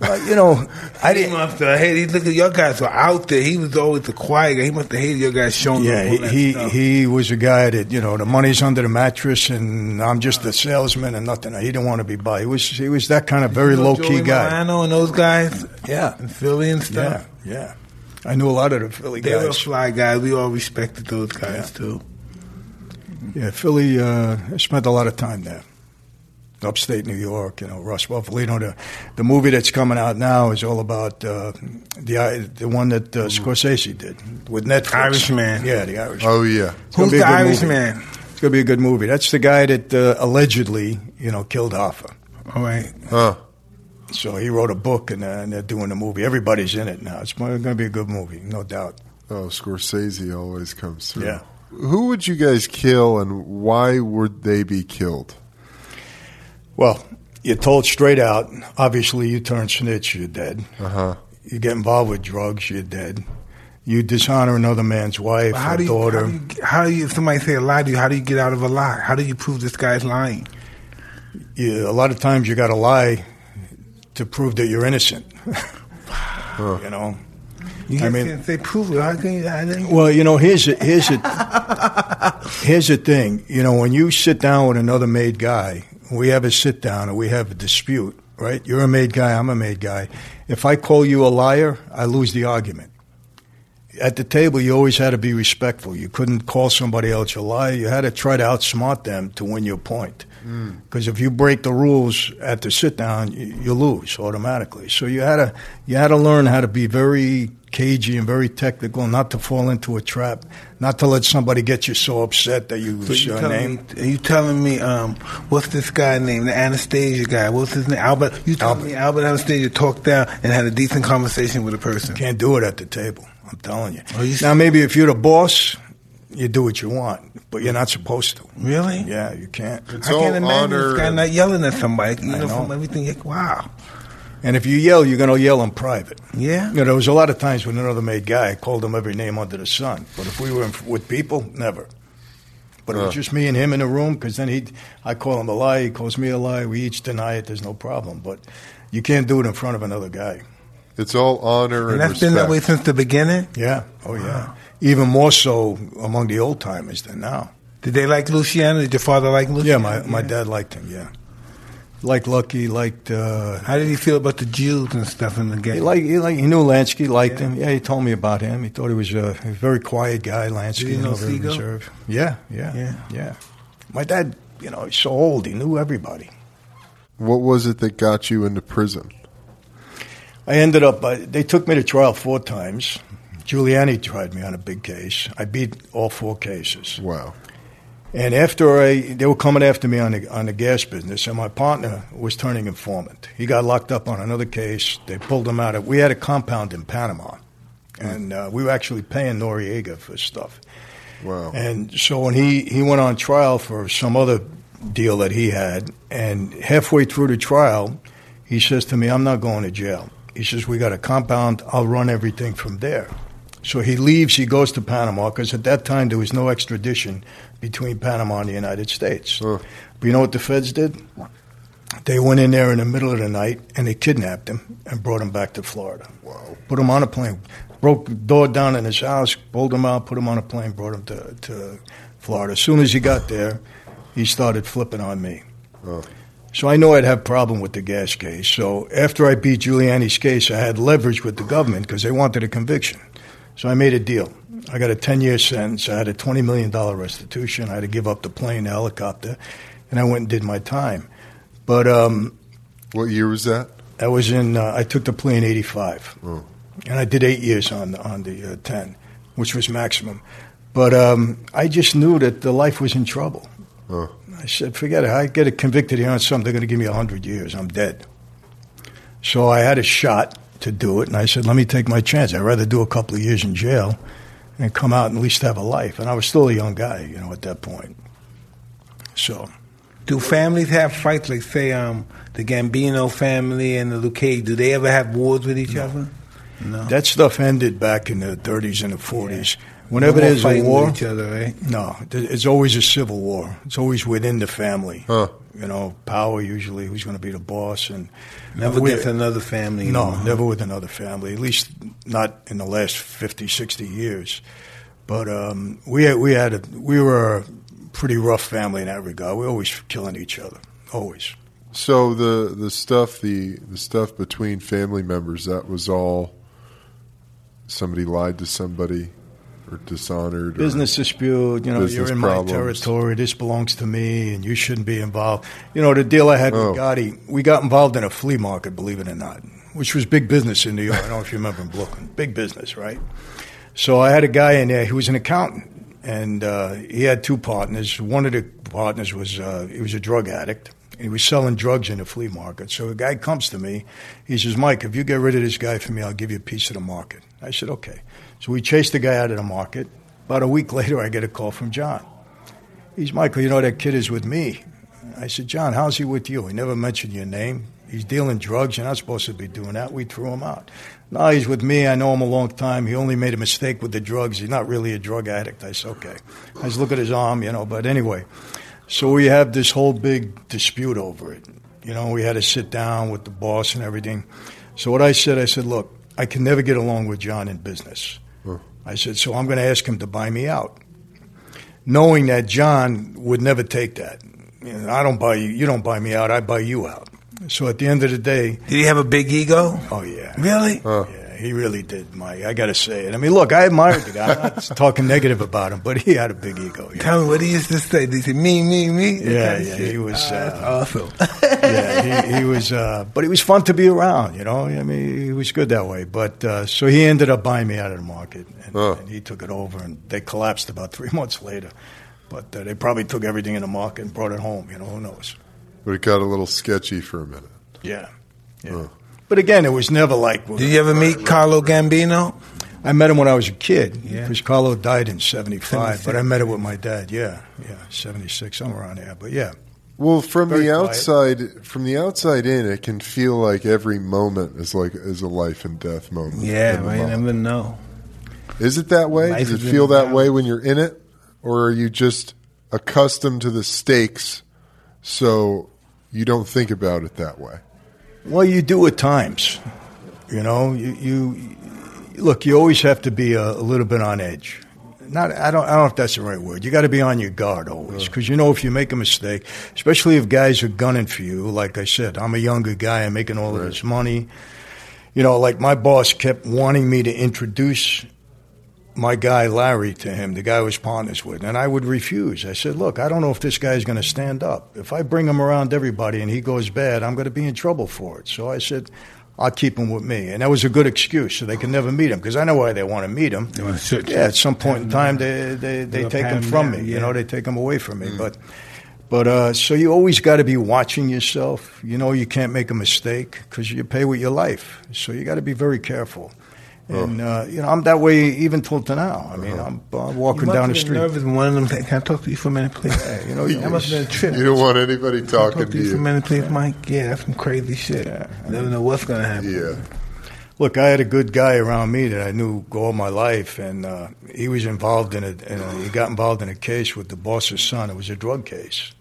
Speaker 1: Well, you know, I didn't.
Speaker 2: He must have hated. Look at your guys were out there. He was always the quiet guy. He must have hated your guys showing
Speaker 1: Yeah,
Speaker 2: up. all
Speaker 1: he he,
Speaker 2: stuff.
Speaker 1: he was a guy that you know the money's under the mattress and I'm just a salesman and nothing. He didn't want to be by. He was he was that kind of very
Speaker 2: You know
Speaker 1: low key guy.
Speaker 2: Milano and those guys
Speaker 1: Yeah,
Speaker 2: in Philly and
Speaker 1: yeah,
Speaker 2: stuff.
Speaker 1: yeah. I knew a lot of the Philly
Speaker 2: They were
Speaker 1: guys.
Speaker 2: fly guys. We all respected those guys too.
Speaker 1: Yeah, Philly. Uh, I spent a lot of time there, upstate New York. You know, Russ Bufalino. The the movie that's coming out now is all about uh, the the one that uh, Scorsese did with Netflix.
Speaker 2: Irishman.
Speaker 1: Yeah, the Irishman.
Speaker 3: Oh yeah.
Speaker 1: It's gonna
Speaker 2: Who's
Speaker 1: be
Speaker 2: the
Speaker 1: good
Speaker 2: Irish
Speaker 1: movie.
Speaker 2: man?
Speaker 1: It's gonna be a good movie. That's the guy that uh, allegedly, you know, killed Hoffa.
Speaker 2: All right.
Speaker 3: Huh.
Speaker 1: So he wrote a book, and, uh, and they're doing the movie. Everybody's in it now. It's going to be a good movie, no doubt.
Speaker 3: Oh, Scorsese always comes through.
Speaker 1: Yeah.
Speaker 3: Who would you guys kill, and why would they be killed?
Speaker 1: Well, you're told straight out. Obviously, you turn snitch, you're dead.
Speaker 3: Uh huh.
Speaker 1: You get involved with drugs, you're dead. You dishonor another man's wife
Speaker 2: how
Speaker 1: or
Speaker 2: do you,
Speaker 1: daughter.
Speaker 2: how do you, how do you, if somebody say a lie to you, how do you get out of a lie? How do you prove this guy's lying?
Speaker 1: you, a lot of times, you got to lie to prove that you're innocent. You know.
Speaker 2: You
Speaker 1: I
Speaker 2: can't
Speaker 1: mean-
Speaker 2: say prove it. How can you? How do you
Speaker 1: Well, you know, here's a, here's a, here's the thing. You know, when you sit down with another made guy, we have a sit down and we have a dispute, right? You're a made guy, I'm a made guy. If I call you a liar, I lose the argument. At the table, you always had to be respectful. You couldn't call somebody else a liar. You had to try to outsmart them to win your point. Hmm. Because if you break the rules at the sit down, you, you lose automatically. So you had to you had to learn how to be very cagey and very technical, not to fall into a trap, not to let somebody get you so upset that you
Speaker 2: So you
Speaker 1: uh,
Speaker 2: telling
Speaker 1: name.
Speaker 2: me? Are you telling me? Um, what's this guy name? The Anastasia guy. What's his name? Albert. You telling
Speaker 1: Albert.
Speaker 2: me Albert Anastasia talked down and had a decent conversation with a person?
Speaker 1: Can't do it at the table. I'm telling you.
Speaker 2: Oh, you
Speaker 1: now maybe if you're the boss, you do what you want, but you're not supposed to.
Speaker 2: Really?
Speaker 1: Yeah, you can't.
Speaker 3: It's
Speaker 2: I can't imagine
Speaker 3: honor.
Speaker 2: this guy not yelling at somebody. You
Speaker 1: I
Speaker 2: know,
Speaker 1: know.
Speaker 2: from everything. like, Wow.
Speaker 1: And if you yell, you're going to yell in private.
Speaker 2: Yeah.
Speaker 1: You know, there was a lot of times when another made guy I called him every name under the sun. But if we were in, with people, never. But it was just me and him in a room because then he, I call him a lie, he calls me a lie. We each deny it. There's no problem. But you can't do it in front of another guy.
Speaker 3: It's all honor and,
Speaker 2: And that's
Speaker 3: respect.
Speaker 2: been that way since the beginning.
Speaker 1: Yeah. Oh yeah. Even more so among the old timers than now.
Speaker 2: Did they like Luciano? Did your father like Luciano?
Speaker 1: Yeah. My my dad liked him. Yeah. Liked Lucky. Liked. Uh,
Speaker 2: How did he feel about the Jews and stuff in the game?
Speaker 1: He like he like he knew Lansky, liked him. Yeah, he told me about him. He thought he was a, a very quiet guy, Lansky,
Speaker 2: Did he know
Speaker 1: very reserved. Yeah, yeah,
Speaker 2: Yeah.
Speaker 1: yeah, My dad, you know, he's so old. He knew everybody.
Speaker 3: What was it that got you into prison?
Speaker 1: I ended up. Uh, they took me to trial four times. Giuliani tried me on a big case. I beat all four cases.
Speaker 3: Wow.
Speaker 1: And after I, they were coming after me on the on the gas business, and my partner was turning informant. He got locked up on another case. They pulled him out. Of, we had a compound in Panama, and uh, we were actually paying Noriega for stuff.
Speaker 3: Wow.
Speaker 1: And so when he, he went on trial for some other deal that he had, and halfway through the trial, he says to me, I'm not going to jail. He says, We got a compound, I'll run everything from there. So he leaves, he goes to Panama, because at that time there was no extradition between Panama and the United States.
Speaker 3: Huh.
Speaker 1: But you know what the feds did? They went in there in the middle of the night and they kidnapped him and brought him back to Florida.
Speaker 3: Wow.
Speaker 1: Put him on a plane, broke the door down in his house, pulled him out, put him on a plane, brought him to, to Florida. As soon as he got there, he started flipping on me. So I knew I'd have problem with the gas case. So after I beat Giuliani's case, I had leverage with the government because they wanted a conviction. So I made a deal. I got a 10 year sentence. I had a $20 million restitution. I had to give up the plane, the helicopter, and I went and did my time. But um,
Speaker 3: What year was that?
Speaker 1: I was in. Uh, I took the plea in '85,
Speaker 3: Oh.
Speaker 1: and I did eight years on the, on the uh, ten, which was maximum. But um, I just knew that the life was in trouble.
Speaker 3: Oh.
Speaker 1: I said, "Forget it. I get it convicted here on something. They're going to give me hundred years. I'm dead." So I had a shot to do it, and I said, "Let me take my chance. I'd rather do a couple of years in jail and come out and at least have a life." And I was still a young guy, you know, at that point. So
Speaker 2: Do families have fights? Like, say, um, the Gambino family and the Luque, do they ever have wars with each other? No.
Speaker 1: that stuff ended back in the 30s and the 40s. Whenever
Speaker 2: No
Speaker 1: there's a war,
Speaker 2: with each other, right?
Speaker 1: no, it's always a civil war. It's always within the family.
Speaker 3: Huh.
Speaker 1: You know, power usually who's going to be the boss, and
Speaker 2: Never with another family.
Speaker 1: No,
Speaker 2: anymore.
Speaker 1: never with another family. At least not in the last 50, 60 years. But um, we had, we had a, we were a pretty rough family in that regard. We were always killing each other, always.
Speaker 3: So the the stuff the the stuff between family members that was all somebody lied to somebody or dishonored or-
Speaker 1: Business dispute, you know, you're in my territory. This belongs to me, and you shouldn't be involved. You know, the deal I had
Speaker 3: Oh.
Speaker 1: with Gotti, we got involved in a flea market, believe it or not, which was big business in New York. I don't know if you remember in Brooklyn, big business, right? So I had a guy in there. He was an accountant, and uh, he had two partners. One of the partners was uh, he was a drug addict. He was selling drugs in the flea market. So a guy comes to me. He says, "Mike, if you get rid of this guy for me, I'll give you a piece of the market." I said, "Okay." So we chased the guy out of the market. About a week later, I get a call from John. He's Michael. You know that kid is with me. I said, John, how's he with you? He never mentioned your name. He's dealing drugs. You're not supposed to be doing that. We threw him out. No, he's with me. I know him a long time. He only made a mistake with the drugs. He's not really a drug addict. I said, okay. I just look at his arm, you know. But anyway, so we have this whole big dispute over it. You know, we had to sit down with the boss and everything. So what I said, I said, look, I can never get along with John in business. I said, so I'm going to ask him to buy me out, knowing that John would never take that. You know, I don't buy you. You don't buy me out. I buy you out. So at the end of the day,
Speaker 2: Did he have a big ego?
Speaker 1: oh yeah,
Speaker 2: Really?
Speaker 1: yeah, he really did, Mike. I got to say it. I mean, look, I admired the guy. I'm not talking negative about him, but he had a big ego. Yeah,
Speaker 2: Tell me what he used to say. Did he say me, me, me?
Speaker 1: Yeah, yeah,
Speaker 2: shit?
Speaker 1: he was,
Speaker 2: Ah, that's
Speaker 1: uh,
Speaker 2: awesome.
Speaker 1: yeah he, he was. Uh, but he was fun to be around. You know, I mean, he was good that way. But uh, so he ended up buying me out of the market, and,
Speaker 3: Huh.
Speaker 1: and he took it over, and they collapsed about three months later. But uh, they probably took everything in the market and brought it home. You know, who knows?
Speaker 3: but it got a little sketchy for a minute.
Speaker 1: Yeah, yeah.
Speaker 3: Huh.
Speaker 1: But again, it was never like.
Speaker 2: Did you ever meet Carlo Gambino?
Speaker 1: I met him when I was a kid.
Speaker 2: Yeah.
Speaker 1: Because Carlo died in 75, but I met him with my dad. Yeah, yeah, 76, somewhere around there. But yeah,
Speaker 3: Well, from
Speaker 1: Very
Speaker 3: the
Speaker 1: quiet.
Speaker 3: outside, from the outside in, it can feel like every moment is like is a life and death moment.
Speaker 2: Yeah,
Speaker 3: in the
Speaker 2: right. Never know.
Speaker 3: Is it that way?
Speaker 2: Life
Speaker 3: Does it feel that
Speaker 2: balance.
Speaker 3: way when you're in it, or are you just accustomed to the stakes, so you don't think about it that way?
Speaker 1: Well, you do at times. You know, you, you look. You always have to be a, a little bit on edge. Not, I don't, I don't know if that's the right word. You got to be on your guard always, because you know if you make a mistake, especially if guys are gunning for you. Like I said, I'm a younger guy. I'm making all of this money. You know, like my boss kept wanting me to introduce my guy Larry to him, the guy I was partners with, and I would refuse. I said, "Look, I don't know if this guy's going to stand up. If I bring him around everybody and he goes bad, I'm going to be in trouble for it." So I said, "I'll keep him with me," and that was a good excuse, so they can never meet him because I know why they want to meet him.
Speaker 2: To
Speaker 1: Yeah, at some point in time, they they, they take him from me. You know, they take him away from me. But but uh, so you always got to be watching yourself. You know, you can't make a mistake because you pay with your life. So you got to be very careful. And uh, you know, I'm that way even till to now. I mean, I'm uh,
Speaker 2: You
Speaker 1: walking
Speaker 2: must
Speaker 1: down
Speaker 2: have
Speaker 1: the
Speaker 2: been
Speaker 1: street.
Speaker 2: Nervous when one of them. Said, Can I talk to you for a minute, please?
Speaker 1: Yeah, you know,
Speaker 2: that must have been a trip.
Speaker 3: You don't want anybody
Speaker 2: Can I
Speaker 3: talking
Speaker 2: talk
Speaker 3: to
Speaker 2: to you for a
Speaker 3: you.
Speaker 2: minute, please, Mike. Yeah, that's some crazy shit.
Speaker 1: Yeah.
Speaker 2: Never know what's gonna happen.
Speaker 3: Yeah,
Speaker 1: Look, I had a good guy around me that I knew all my life, and uh, he was involved in it. in. He got involved in a case with the boss's son. It was a drug case,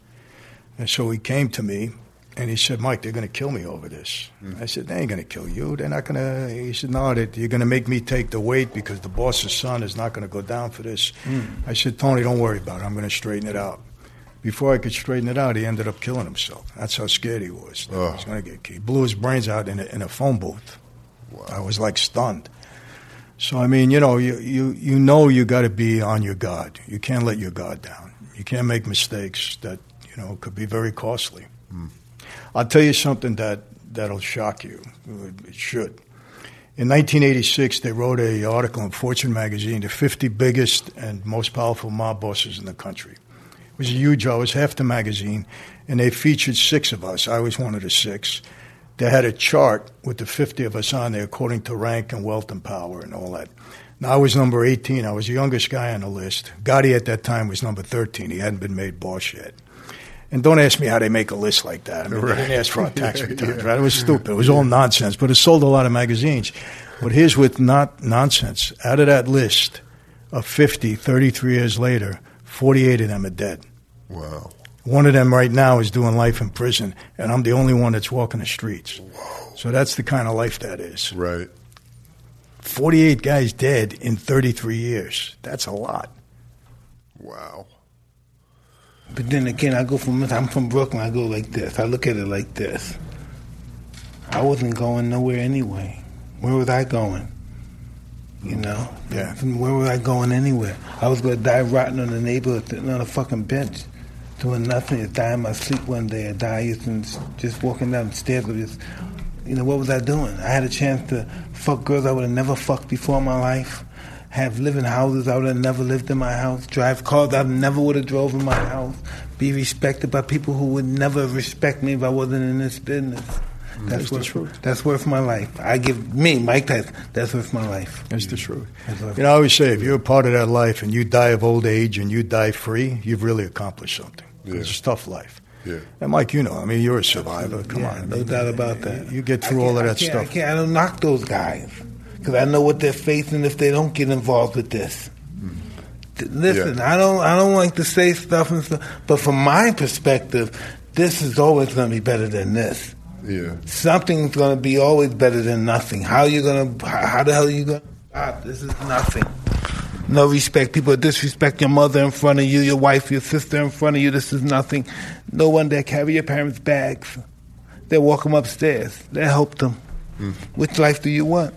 Speaker 1: and so he came to me, and he said, "Mike, they're going to kill me over this." I said, "They ain't going to kill you. They're not going to." He said, "No, you're going to make me take the weight because the boss's son is not going to go down for this." Hmm. I said, "Tony, don't worry about it. I'm going to straighten it out." Before I could straighten it out, he ended up killing himself. That's how scared he was. that He was
Speaker 3: Oh.
Speaker 1: going to get killed. He blew his brains out in a, in a phone booth. I was like stunned. So I mean, you know, you you you know you got to be on your guard. You can't let your guard down. You can't make mistakes that you know could be very costly. Hmm. I'll tell you something that that'll shock you. It should. In 1986, they wrote a article in Fortune magazine: the 50 biggest and most powerful mob bosses in the country. It was a huge. I was half the magazine, and they featured six of us. I was one of the six. They had a chart with the 50 of us on there according to rank and wealth and power and all that. Now, I was number 18. I was the youngest guy on the list. Gotti at that time was number 13. He hadn't been made boss yet. And don't ask me how they make a list like that. I mean, they didn't ask for our tax returns, right? It was stupid. It was all nonsense, but it sold a lot of magazines. But here's with not nonsense. Out of that list of 50, 33 years later, 48 of them are dead.
Speaker 3: Wow.
Speaker 1: One of them right now is doing life in prison, and I'm the only one that's walking the streets. So that's the kind of life that is.
Speaker 3: Right.
Speaker 1: 48 guys dead in 33 years. That's a lot.
Speaker 3: Wow.
Speaker 2: But then again, I go from I'm from Brooklyn. I go like this. I look at it like this. I wasn't going nowhere anyway. Where was I going? You know,
Speaker 1: Yeah.
Speaker 2: Where was I going anywhere? I was going to die rotting on the neighborhood, sitting on a fucking bench, doing nothing. Just die in my sleep one day. I die just, just walking down the stairs. Or just, you know, what was I doing? I had a chance to fuck girls I would have never fucked before in my life. Have live in houses I would have never lived in my house. Drive cars I never would have drove in my house. Be respected by people who would never respect me if I wasn't in this business. Mm. That's
Speaker 1: That's the
Speaker 2: worth,
Speaker 1: truth.
Speaker 2: that's worth my life. I give me, Mike Tyson, that's worth my life.
Speaker 1: That's the truth.
Speaker 2: That's what-
Speaker 1: You know, I always say if you're a part of that life and you die of old age and you die free, you've really accomplished something.
Speaker 3: Yeah.
Speaker 1: It's a tough life.
Speaker 3: Yeah.
Speaker 1: And Mike, you know, I mean, you're a survivor. Come
Speaker 2: Yeah,
Speaker 1: on.
Speaker 2: no doubt about that.
Speaker 1: You get through all of that
Speaker 2: can't-
Speaker 1: stuff.
Speaker 2: I. I don't knock those guys because I know what they're facing if they don't get involved with this. Th- Listen,
Speaker 3: Yeah.
Speaker 2: I don't. I don't like to say stuff and stuff, but from my perspective, this is always going to be better than this.
Speaker 3: Yeah.
Speaker 2: Something's going to be always better than nothing. How you going to? How the hell are you going? to stop? This is nothing. No respect. People disrespect your mother in front of you, your wife, your sister in front of you. This is nothing. No one that carry your parents' bags. They walk them upstairs. They help them. Mm. Which life do you want?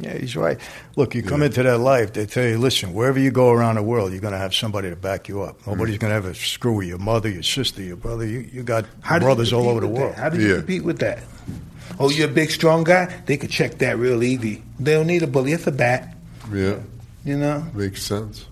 Speaker 1: Yeah, he's right. Look, you come into that life, they tell you, listen, wherever you go around the world, you're going to have somebody to back you up. Nobody's mm. going to have a screw with your mother, your sister, your brother. You, you got
Speaker 2: How do you
Speaker 1: brothers all over the world.
Speaker 2: that? How do you
Speaker 3: Yeah.
Speaker 2: compete with that? Oh, you're a big, strong guy. They could check that real easy. They don't need a bully. It's a bat.
Speaker 3: Yeah.
Speaker 2: You know.
Speaker 3: Makes sense.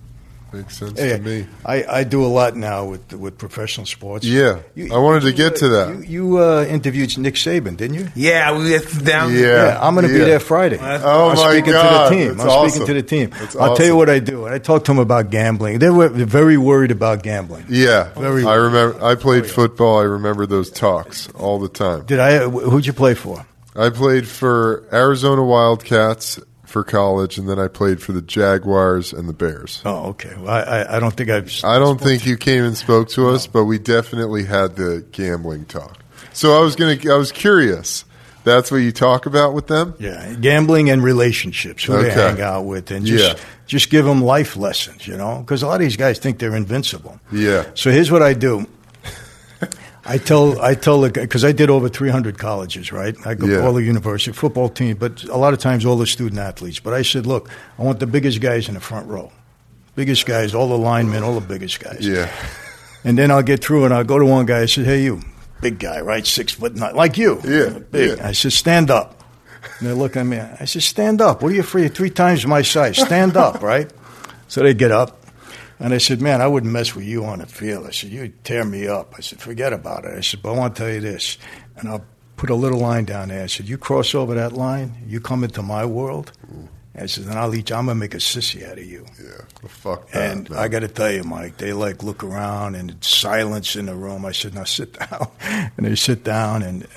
Speaker 3: Makes sense
Speaker 1: Hey,
Speaker 3: to me.
Speaker 1: I, I do a lot now with with professional sports.
Speaker 3: Yeah. I wanted to get to that.
Speaker 1: You, you uh, interviewed Nick Saban, didn't you?
Speaker 2: Yeah, we get down.
Speaker 3: Yeah.
Speaker 1: Yeah, I'm going to be there Friday.
Speaker 3: Oh,
Speaker 1: I'm
Speaker 3: my
Speaker 1: speaking
Speaker 3: God.
Speaker 1: to the team.
Speaker 3: That's
Speaker 1: I'm speaking
Speaker 3: awesome.
Speaker 1: to the team.
Speaker 3: That's
Speaker 1: I'll tell you what I do. I talked to them about gambling. They were very worried about gambling.
Speaker 3: Yeah.
Speaker 1: Very-
Speaker 3: I remember. I played football. I remember those talks all the time.
Speaker 1: Did I? Who'd you play for?
Speaker 3: I played for Arizona Wildcats for college, and then I played for the Jaguars and the Bears.
Speaker 1: Oh, okay. Well, I, I, don't think I've.
Speaker 3: I don't think you came and spoke to us, but we definitely had the gambling talk. So I was gonna. I was curious. That's what you talk about with them.
Speaker 1: Yeah, gambling and relationships. Who they hang out with, and just
Speaker 3: Yeah.
Speaker 1: just give them life lessons. You know, because a lot of these guys think they're invincible.
Speaker 3: Yeah.
Speaker 1: So here's what I do. I tell I tell the guy because I did over 300 colleges, right? I go
Speaker 3: Yeah.
Speaker 1: all the university football team, but a lot of times all the student athletes. But I said, look, I want the biggest guys in the front row, biggest guys, all the linemen, all the biggest guys.
Speaker 3: Yeah.
Speaker 1: And then I'll get through and I'll go to one guy. I said, hey, you, big guy, right? Six foot nine, like you.
Speaker 3: Yeah,
Speaker 1: Big.
Speaker 3: yeah.
Speaker 1: I said, stand up. And they look at me. I said, stand up. What are you afraid? Three times my size. Stand up, right? So they get up. And I said, man, I wouldn't mess with you on the field. I said, you'd tear me up. I said, forget about it. I said, but I want to tell you this. And I'll put a little line down there. I said, you cross over that line, you come into my world. Mm. I said, then I'll eat you. I'm going to make a sissy out of you.
Speaker 3: Yeah. Well, fuck that.
Speaker 1: And
Speaker 3: man.
Speaker 1: I got to tell you, Mike, they like look around and silence in the room. I said, "Now sit down," and they sit down, and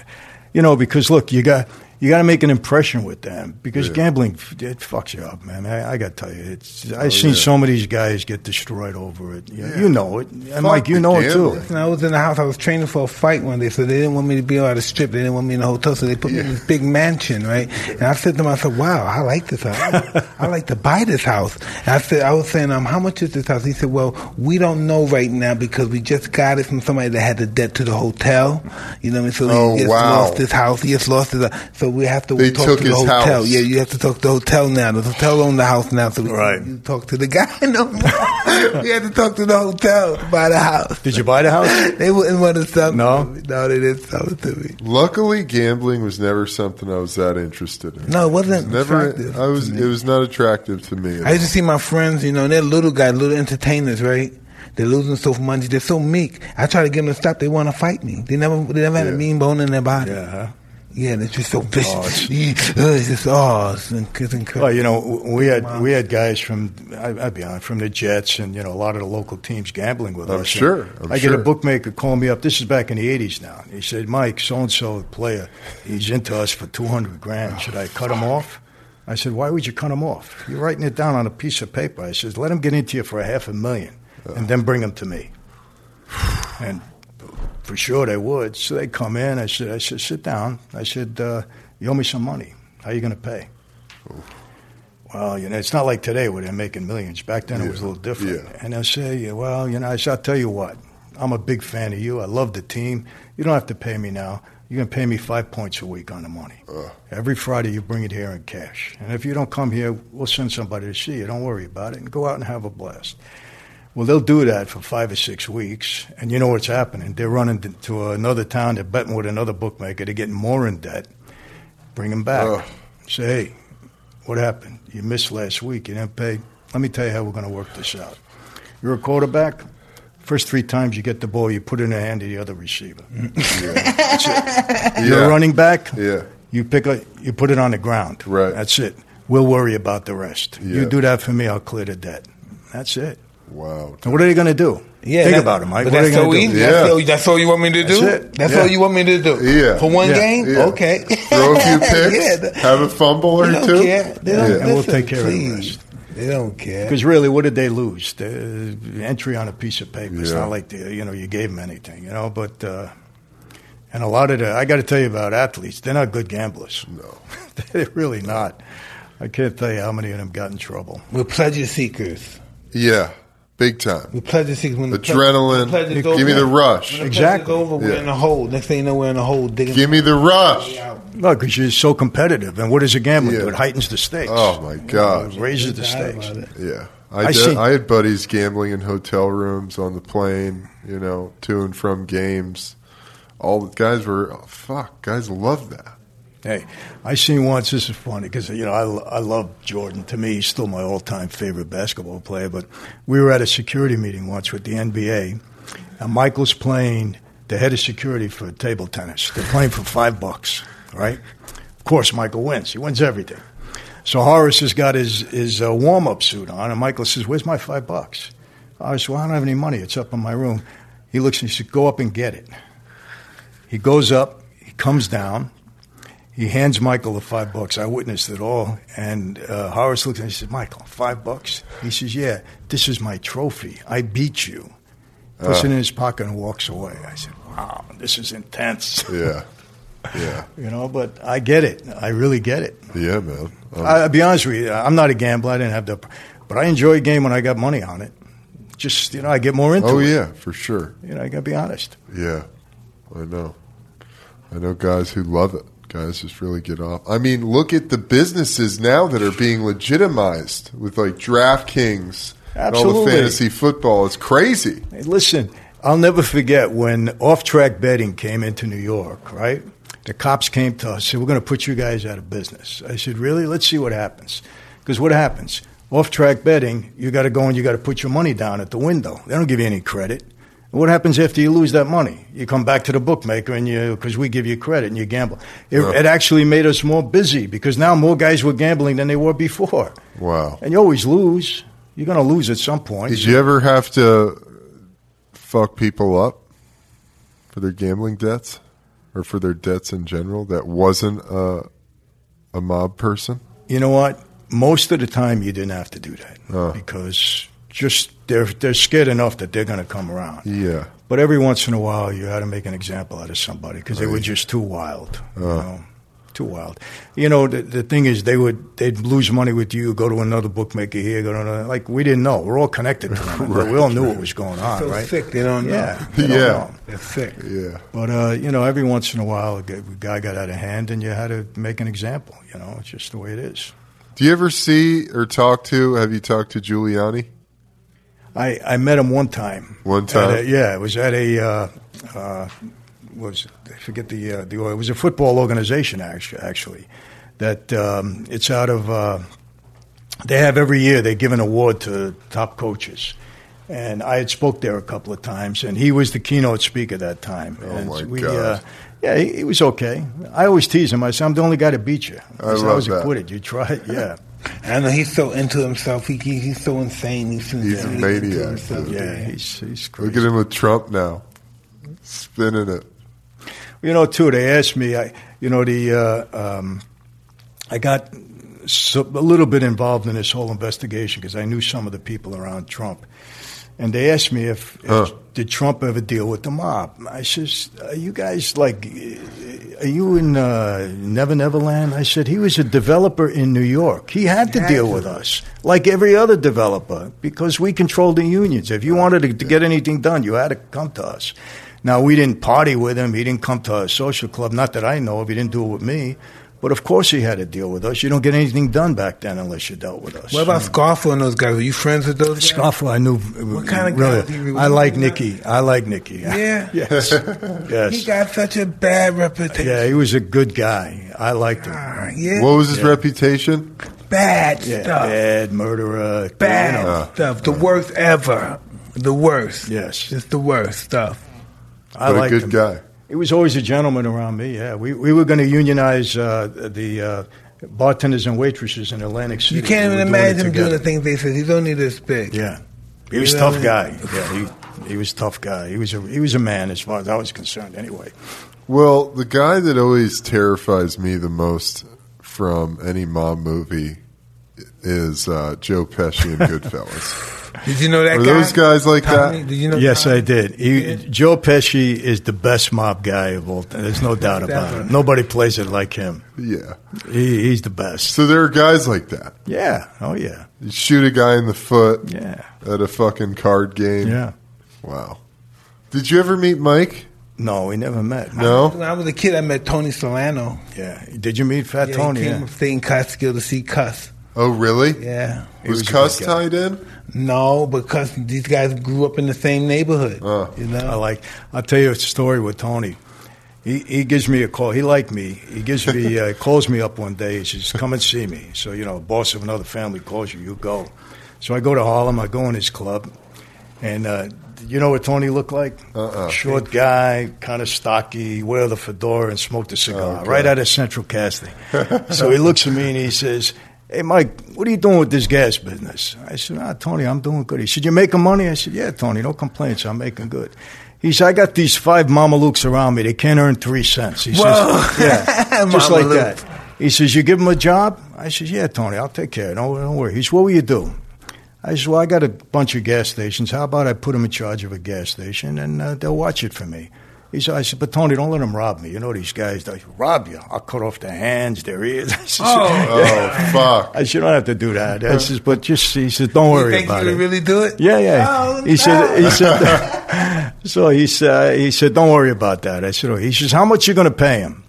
Speaker 1: you know, because look, you got you got to make an impression with them because
Speaker 3: Yeah.
Speaker 1: gambling it fucks you up, man. I, I got to tell you, it's I've
Speaker 3: Oh,
Speaker 1: seen
Speaker 3: yeah.
Speaker 1: some of these guys get destroyed over it. You,
Speaker 3: Yeah.
Speaker 1: you know it, and
Speaker 3: Fuck
Speaker 1: Mike, you
Speaker 3: the
Speaker 1: know it too.
Speaker 3: gambling.
Speaker 2: When I was in the house, I was training for a fight one day, so they didn't want me to be on the strip. They didn't want me in the hotel, so they put me in this big mansion, right? And I said to myself, "Wow, I like this house. I like to buy this house." And I said, "I was saying, um, how much is this house?" He said, "Well, we don't know right now because we just got it from somebody that had the debt to the hotel. You know what I mean? So
Speaker 3: Oh,
Speaker 2: he just
Speaker 3: wow.
Speaker 2: lost his house. He just lost his. So we have to
Speaker 3: They
Speaker 2: talk
Speaker 3: took
Speaker 2: to the
Speaker 3: his
Speaker 2: hotel.
Speaker 3: house.
Speaker 2: Yeah, you have to talk to the hotel now. The hotel own the house now, so we
Speaker 1: Right.
Speaker 2: can talk to the guy no more. we had to talk to the hotel to buy the house."
Speaker 1: Did you buy the house?
Speaker 2: They wouldn't want to sell
Speaker 1: No?
Speaker 2: it to me. No, they didn't sell it to me.
Speaker 3: Luckily, gambling was never something I was that interested in.
Speaker 2: No, it wasn't
Speaker 3: Never.
Speaker 2: attractive
Speaker 3: I was.
Speaker 2: to me.
Speaker 3: It was not attractive to me.
Speaker 2: I used to see my friends, you know, and they're little guys, little entertainers, right? They're losing so much money. They're so meek. I try to get them to stop. They want to fight me. They never, they never had
Speaker 3: Yeah.
Speaker 2: a mean bone in their body.
Speaker 1: Yeah. Huh?
Speaker 2: Yeah, and it's just so vicious.
Speaker 1: Oh, it's-
Speaker 2: oh, it's just oh, it's, inc- it's incredible.
Speaker 1: Well, you know, we had we had guys from I, I'd be honest from the Jets and you know a lot of the local teams gambling with
Speaker 3: I'm
Speaker 1: us.
Speaker 3: sure, I'm
Speaker 1: I get a bookmaker call me up. This is back in the '80s now. He said, "Mike, so and so player, he's into us for 200 grand. Should I cut him off?" I said, "Why would you cut him off? You're writing it down on a piece of paper." I said, "Let him get into you for a half a million, and then bring him to me." And for sure they would. So they come in. I said, I said, sit down. I said, uh, you owe me some money. How are you going to pay? Well, you know, it's not like today where they're making millions. Back then it was a little different.
Speaker 3: Yeah.
Speaker 1: And I say, well, you know, I said, I'll tell you what. I'm a big fan of you. I love the team. You don't have to pay me now. You're going to pay me five points a week on the money. Every Friday you bring it here in cash. And if you don't come here, we'll send somebody to see you. Don't worry about it. And go out and have a blast. Well, they'll do that for five or six weeks, and you know what's happening. They're running to- another town, they're betting with another bookmaker, they're getting more in debt. Bring them back.
Speaker 3: Ugh.
Speaker 1: Say, hey, what happened? You missed last week, you didn't pay. Let me tell you how we're going to work this out. You're a quarterback. First three times you get the ball, you put it in the hand of the other receiver.
Speaker 3: Yeah.
Speaker 1: You're a running back.
Speaker 3: Yeah.
Speaker 1: You pick a, you put it on the ground.
Speaker 3: Right.
Speaker 1: That's it. We'll worry about the rest.
Speaker 3: Yeah.
Speaker 1: You do that for me, I'll clear the debt. That's it.
Speaker 3: Wow.
Speaker 1: And what are they going to do?
Speaker 2: Yeah,
Speaker 1: Think
Speaker 2: that-
Speaker 1: about it, Mike.
Speaker 2: But
Speaker 1: What are
Speaker 2: that's
Speaker 1: they
Speaker 2: so
Speaker 1: going to
Speaker 2: easy.
Speaker 1: do?
Speaker 3: Yeah.
Speaker 2: That's, all, that's all you want me to do.
Speaker 1: That's it.
Speaker 2: That's
Speaker 1: Yeah.
Speaker 2: all you want me to do.
Speaker 3: Yeah.
Speaker 2: For one
Speaker 1: Yeah.
Speaker 2: game,
Speaker 3: Yeah.
Speaker 2: okay.
Speaker 3: Throw a few picks,
Speaker 2: yeah,
Speaker 3: have a fumble or two.
Speaker 2: care. They don't,
Speaker 3: Yeah.
Speaker 1: And we'll take care of the rest.
Speaker 2: They don't care.
Speaker 1: Because really, what did they lose? The entry on a piece of paper. It's not like the, you know you gave them anything, you know. But uh, and a lot of the I got to tell you about athletes. They're not good gamblers.
Speaker 3: No.
Speaker 1: they're really not. I can't tell you how many of them got in trouble.
Speaker 2: We're pleasure seekers.
Speaker 3: Yeah. Big time.
Speaker 2: We're pleasure seekers. When the
Speaker 3: Adrenaline.
Speaker 2: when the pleasure's
Speaker 3: Give me the rush.
Speaker 2: When the
Speaker 1: Exactly.
Speaker 2: over, we're
Speaker 3: Yeah.
Speaker 2: in a hole. Next thing you know, we're in a hole digging.
Speaker 3: Give me the rush.
Speaker 1: No, because you're so competitive. And what does a gambling
Speaker 3: Yeah.
Speaker 1: do? It heightens the stakes.
Speaker 3: Oh my God.
Speaker 1: It raises the stakes.
Speaker 3: Yeah. I,
Speaker 1: I
Speaker 3: did,
Speaker 1: see-
Speaker 3: I had buddies gambling in hotel rooms on the plane, you know, to and from games. All the guys were, oh, fuck, guys love that.
Speaker 1: Hey, I seen once. This is funny because you know I, I love Jordan. To me, he's still my all-time favorite basketball player. But we were at a security meeting once with the NBA, and Michael's playing the head of security for table tennis. They're playing for five bucks, right? Of course, Michael wins. He wins everything. So Horace has got his his uh, warm-up suit on, and Michael says, "Where's my five bucks?" I said, "Well, I don't have any money. It's up in my room." He looks and he says, "Go up and get it." He goes up. He comes down. He hands Michael the five bucks. I witnessed it all. And uh, Horace looks at me and says, Michael, five bucks? He says, Yeah, this is my trophy. I beat you. Puts it in his pocket and walks away. I said, Wow, this is intense.
Speaker 3: Yeah. Yeah.
Speaker 1: you know, but I get it. I really get it.
Speaker 3: Yeah, man. Um,
Speaker 1: I, I'll be honest with you. I'm not a gambler. I didn't have the. But I enjoy a game when I got money on it. Just, you know, I get more into
Speaker 3: oh,
Speaker 1: it.
Speaker 3: Oh, yeah, for sure.
Speaker 1: You know, I got to be honest.
Speaker 3: Yeah, I know. I know guys who love it. Guys just really get off. I mean, look at the businesses now that are being legitimized with like DraftKings and all the fantasy football. It's crazy.
Speaker 1: Hey, listen, I'll never forget when off track betting came into New York, right? The cops came to us said, We're going to put you guys out of business. I said, Really? Let's see what happens. Because what happens? Off track betting, you got to go and you got to put your money down at the window. They don't give you any credit. What happens after you lose that money? You come back to the bookmaker and you, because we give you credit and you gamble. It,
Speaker 3: Yeah.
Speaker 1: it actually made us more busy because now more guys were gambling than they were before.
Speaker 3: Wow.
Speaker 1: And you always lose. You're going to lose at some point.
Speaker 3: Did you ever have to fuck people up for their gambling debts or for their debts in general that wasn't a, a mob person?
Speaker 1: You know what? Most of the time, you didn't have to do that because just they're they're scared enough that they're going to come around.
Speaker 3: Yeah.
Speaker 1: But every once in a while, you had to make an example out of somebody because they were just too wild. You
Speaker 3: Oh.
Speaker 1: know, too wild. You know, the, the thing is, they would they'd lose money with you, go to another bookmaker here, go to another. Like we didn't know. We're all connected to them. but we all knew what was going on,
Speaker 2: So
Speaker 1: right?
Speaker 2: sick, they don't know.
Speaker 1: Yeah, they don't
Speaker 3: Yeah.
Speaker 1: know.
Speaker 2: They're thick.
Speaker 3: Yeah.
Speaker 1: But uh, you know, every once in a while, a guy got out of hand, and you had to make an example. You know, it's just the way it is.
Speaker 3: Do you ever see or talk to? Have you talked to Giuliani?
Speaker 1: I, I met him one time.
Speaker 3: One time?
Speaker 1: a- yeah, it was at a uh, uh, was? I forget the uh, the it was a football organization actually. Actually, that um, it's out of. Uh, they have every year they give an award to top coaches, and I had spoke there a couple of times, and he was the keynote speaker that time.
Speaker 3: Oh,
Speaker 1: and
Speaker 3: my
Speaker 1: we,
Speaker 3: God.
Speaker 1: Uh, yeah, he, he was okay. I always tease him. I said, "I'm the only guy to beat you."
Speaker 3: I
Speaker 1: said,
Speaker 3: love
Speaker 1: was
Speaker 3: that.
Speaker 1: acquitted. You tried, yeah,
Speaker 2: I know he's so into himself. He, he he's so insane. He's, so
Speaker 3: He's a
Speaker 2: into
Speaker 3: maniac,
Speaker 2: himself.
Speaker 1: yeah. He's he's crazy.
Speaker 3: Look at him with Trump now, spinning it.
Speaker 1: You know, too. They asked me. I, you know, the uh, um, I got so, a little bit involved in this whole investigation because I knew some of the people around Trump, and they asked me if, if
Speaker 3: Huh.
Speaker 1: did Trump ever deal with the mob. I says, "Are you guys like, are you in uh, Never Never Land?" I said he was a developer in New York. He had to
Speaker 2: Had
Speaker 1: deal
Speaker 2: to.
Speaker 1: with us like every other developer because we controlled the unions. If you wanted to, to get anything done, you had to come to us. Now we didn't party with him. He didn't come to our social club. Not that I know of. He didn't do it with me. But of course he had to deal with us. You don't get anything done back then unless you dealt with us.
Speaker 2: What about Scarfo and those guys? Were you friends with those guys?
Speaker 1: Scoffle? I knew.
Speaker 2: What kind of
Speaker 1: really,
Speaker 2: guy do you
Speaker 1: I like Nicky. I like Nicky.
Speaker 2: Yeah.
Speaker 1: yes. yes.
Speaker 2: He got such a bad reputation.
Speaker 1: yeah, he was a good guy. I liked him.
Speaker 2: Ah, yeah.
Speaker 3: What was his
Speaker 1: Yeah.
Speaker 3: reputation?
Speaker 2: bad
Speaker 1: Yeah,
Speaker 2: stuff.
Speaker 1: bad murderer.
Speaker 2: Bad
Speaker 1: you know.
Speaker 3: Uh,
Speaker 2: stuff. The worst ever. The worst.
Speaker 1: Yes.
Speaker 2: It's the worst stuff.
Speaker 1: I
Speaker 3: But a good
Speaker 1: him.
Speaker 3: guy.
Speaker 1: He was always a gentleman around me. Yeah, we we were going to unionize uh, the uh, bartenders and waitresses in Atlantic City.
Speaker 2: You can't
Speaker 1: We
Speaker 2: even
Speaker 1: were doing
Speaker 2: imagine him doing the things they said. He's only this big.
Speaker 1: Yeah, he was a
Speaker 2: You know
Speaker 1: tough
Speaker 2: what I
Speaker 1: guy. Yeah, he he was a tough guy. He was a he was a man as far as I was concerned. Anyway,
Speaker 3: Well, the guy that always terrifies me the most from any mob movie is uh, Joe Pesci in Goodfellas.
Speaker 2: Did you know that
Speaker 3: Are
Speaker 2: guy?
Speaker 3: those guys like
Speaker 2: Tommy,
Speaker 3: that?
Speaker 2: Did you know
Speaker 1: yes,
Speaker 2: Tommy?
Speaker 1: I did. He, Joe Pesci is the best mob guy of all time. There's no doubt about it. Nobody plays it like him.
Speaker 3: Yeah.
Speaker 1: He, he's the best.
Speaker 3: So there are guys like that.
Speaker 1: Yeah. Oh yeah.
Speaker 3: You shoot a guy in the foot
Speaker 1: Yeah.
Speaker 3: at a fucking card game.
Speaker 1: Yeah.
Speaker 3: Wow. Did you ever meet Mike?
Speaker 1: No, we never met.
Speaker 3: No.
Speaker 2: When I was a kid, I met Tony Salerno.
Speaker 1: Yeah. Did you meet Fat
Speaker 2: Yeah,
Speaker 1: Tony?
Speaker 2: he came
Speaker 1: Yeah.
Speaker 2: from State Catskill to see Cus.
Speaker 3: Oh, really?
Speaker 2: Yeah.
Speaker 1: He
Speaker 3: Was
Speaker 1: was
Speaker 3: Cus
Speaker 1: good guy.
Speaker 3: tied in?
Speaker 2: No, because these guys grew up in the same neighborhood.
Speaker 3: Oh.
Speaker 2: you know.
Speaker 1: I like. I'll tell you a story with Tony. He he gives me a call. He liked me. He gives me uh, calls me up one day. He says, "Come and see me." So you know, boss of another family calls you, you go. So I go to Harlem. I go in his club, and uh, you know what Tony looked like?
Speaker 3: Uh-uh.
Speaker 1: Short guy, kind of stocky, wear the fedora and smoked a cigar
Speaker 3: Okay.
Speaker 1: right out of Central Casting. so he looks at me and he says. Hey Mike, what are you doing with this gas business? I said, Ah, Tony, I'm doing good. He said, You making money? I said, Yeah, Tony, no complaints. I'm making good. He said, I got these five mamalukes around me. They can't earn three cents. He
Speaker 2: Whoa.
Speaker 1: says, Yeah, just like that. He says, You give them a job? I said, Yeah, Tony, I'll take care. Don't, don't worry. He said, What will you do? I said, Well, I got a bunch of gas stations. How about I put them in charge of a gas station and uh, they'll watch it for me? He said, I said, but Tony, don't let them rob me. You know these guys, they rob you. I'll cut off their hands, their ears. I said,
Speaker 3: oh, oh, fuck.
Speaker 1: I said, you don't have to do that. I says, but just, he said, don't worry
Speaker 2: think
Speaker 1: about
Speaker 2: you
Speaker 1: it.
Speaker 2: would really do it?
Speaker 1: Yeah, yeah.
Speaker 2: Oh,
Speaker 1: he
Speaker 2: no.
Speaker 1: said. He said. so he said. He said, "Don't worry about that." I said, oh. "He says, how much you going to pay him?"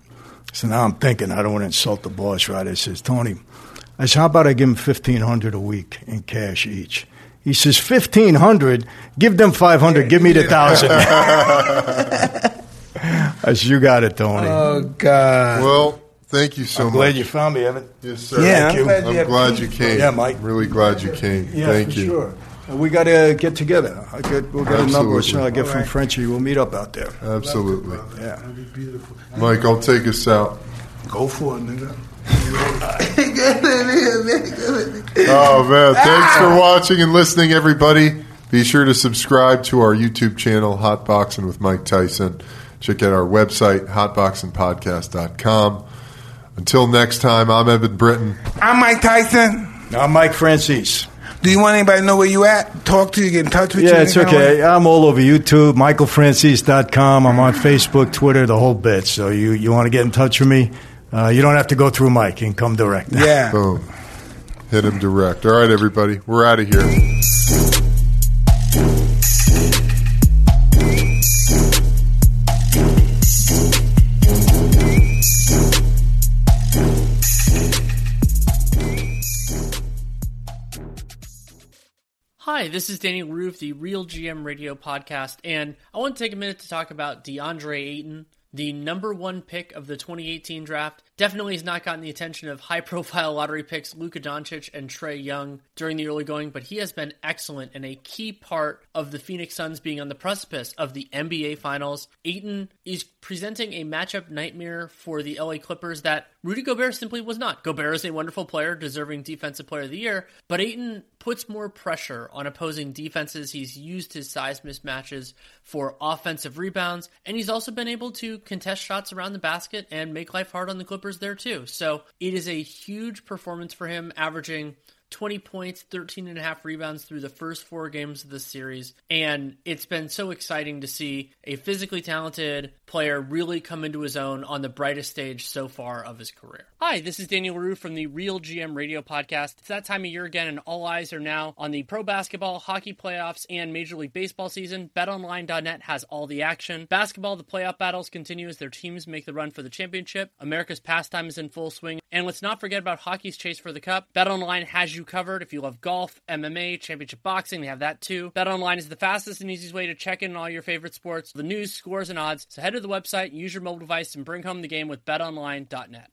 Speaker 1: So now I'm thinking, I don't want to insult the boss, right? I says, "Tony," I said, "How about I give him fifteen hundred a week in cash each?" He says, fifteen hundred. Give them five hundred. Give me the thousand. I said, "You got it, Tony."
Speaker 2: Oh God.
Speaker 3: Well, thank you so
Speaker 1: I'm glad you found me, Eben.
Speaker 3: Yes, sir.
Speaker 2: Yeah,
Speaker 1: Thank
Speaker 2: I'm
Speaker 1: you.
Speaker 2: glad you
Speaker 3: I'm
Speaker 2: have
Speaker 3: glad you came.
Speaker 1: Yeah, Mike.
Speaker 3: Really glad you came.
Speaker 1: Yeah,
Speaker 3: Thank
Speaker 1: for
Speaker 3: you.
Speaker 1: sure. We got to get together. I get, we'll get a number as soon as I get
Speaker 2: Absolutely.
Speaker 1: from
Speaker 2: All right.
Speaker 1: Frenchie. We'll meet up out there.
Speaker 3: Absolutely.
Speaker 1: Yeah.
Speaker 2: That'd be beautiful.
Speaker 3: Mike, I'll take us out.
Speaker 2: Go for it, nigga.
Speaker 3: Oh, man. Thanks for ah! watching and listening, everybody. Be sure to subscribe to our YouTube channel, Hotboxin with Mike Tyson. Check out our website, hotboxinpodcast.com. Until next time, I'm Eben Britton.
Speaker 2: I'm Mike Tyson.
Speaker 1: I'm Mike Franzese.
Speaker 2: Do you want anybody to know where you at? Talk to you, get in touch with you.
Speaker 1: Yeah, it's
Speaker 2: any kind of
Speaker 1: okay.
Speaker 2: way?
Speaker 1: I'm all over YouTube, michaelfranzese.com. I'm on Facebook, Twitter, the whole bit. So you, you want to get in touch with me, uh, you don't have to go through Mike. You can come direct.
Speaker 2: Yeah.
Speaker 3: Boom. Hit him direct. All right, everybody. We're out of here.
Speaker 4: Hi, this is Danny Leroux, the Real GM Radio podcast, and I want to take a minute to talk about DeAndre Ayton, the number one pick of the 2018 draft. Definitely has not gotten the attention of high profile lottery picks Luka Doncic and Trae Young during the early going, but he has been excellent and a key part of the Phoenix Suns being on the precipice of the NBA Finals. Ayton is presenting a matchup nightmare for the LA Clippers that Rudy Gobert simply was not. Gobert is a wonderful player, deserving Defensive Player of the Year, but Ayton puts more pressure on opposing defenses. He's used his size mismatches for offensive rebounds, and he's also been able to contest shots around the basket and make life hard on the Clippers there too. So it is a huge performance for him, averaging 20 points, 13 and a half rebounds through the first four games of the series. And it's been so exciting to see a physically talented player really come into his own on the brightest stage so far of his career. Hi, this is Daniel Leroux from the Real GM Radio Podcast. It's that time of year again, and all eyes are now on the pro basketball, hockey playoffs, and Major League Baseball season. BetOnline.net has all the action. Basketball, the playoff battles continue as their teams make the run for the championship. America's pastime is in full swing. And let's not forget about hockey's chase for the cup. BetOnline has you covered. If you love golf, MMA, championship boxing, they have that too. BetOnline is the fastest and easiest way to check in on all your favorite sports, the news, scores, and odds. So head to the website, use your mobile device, and bring home the game with BetOnline.net.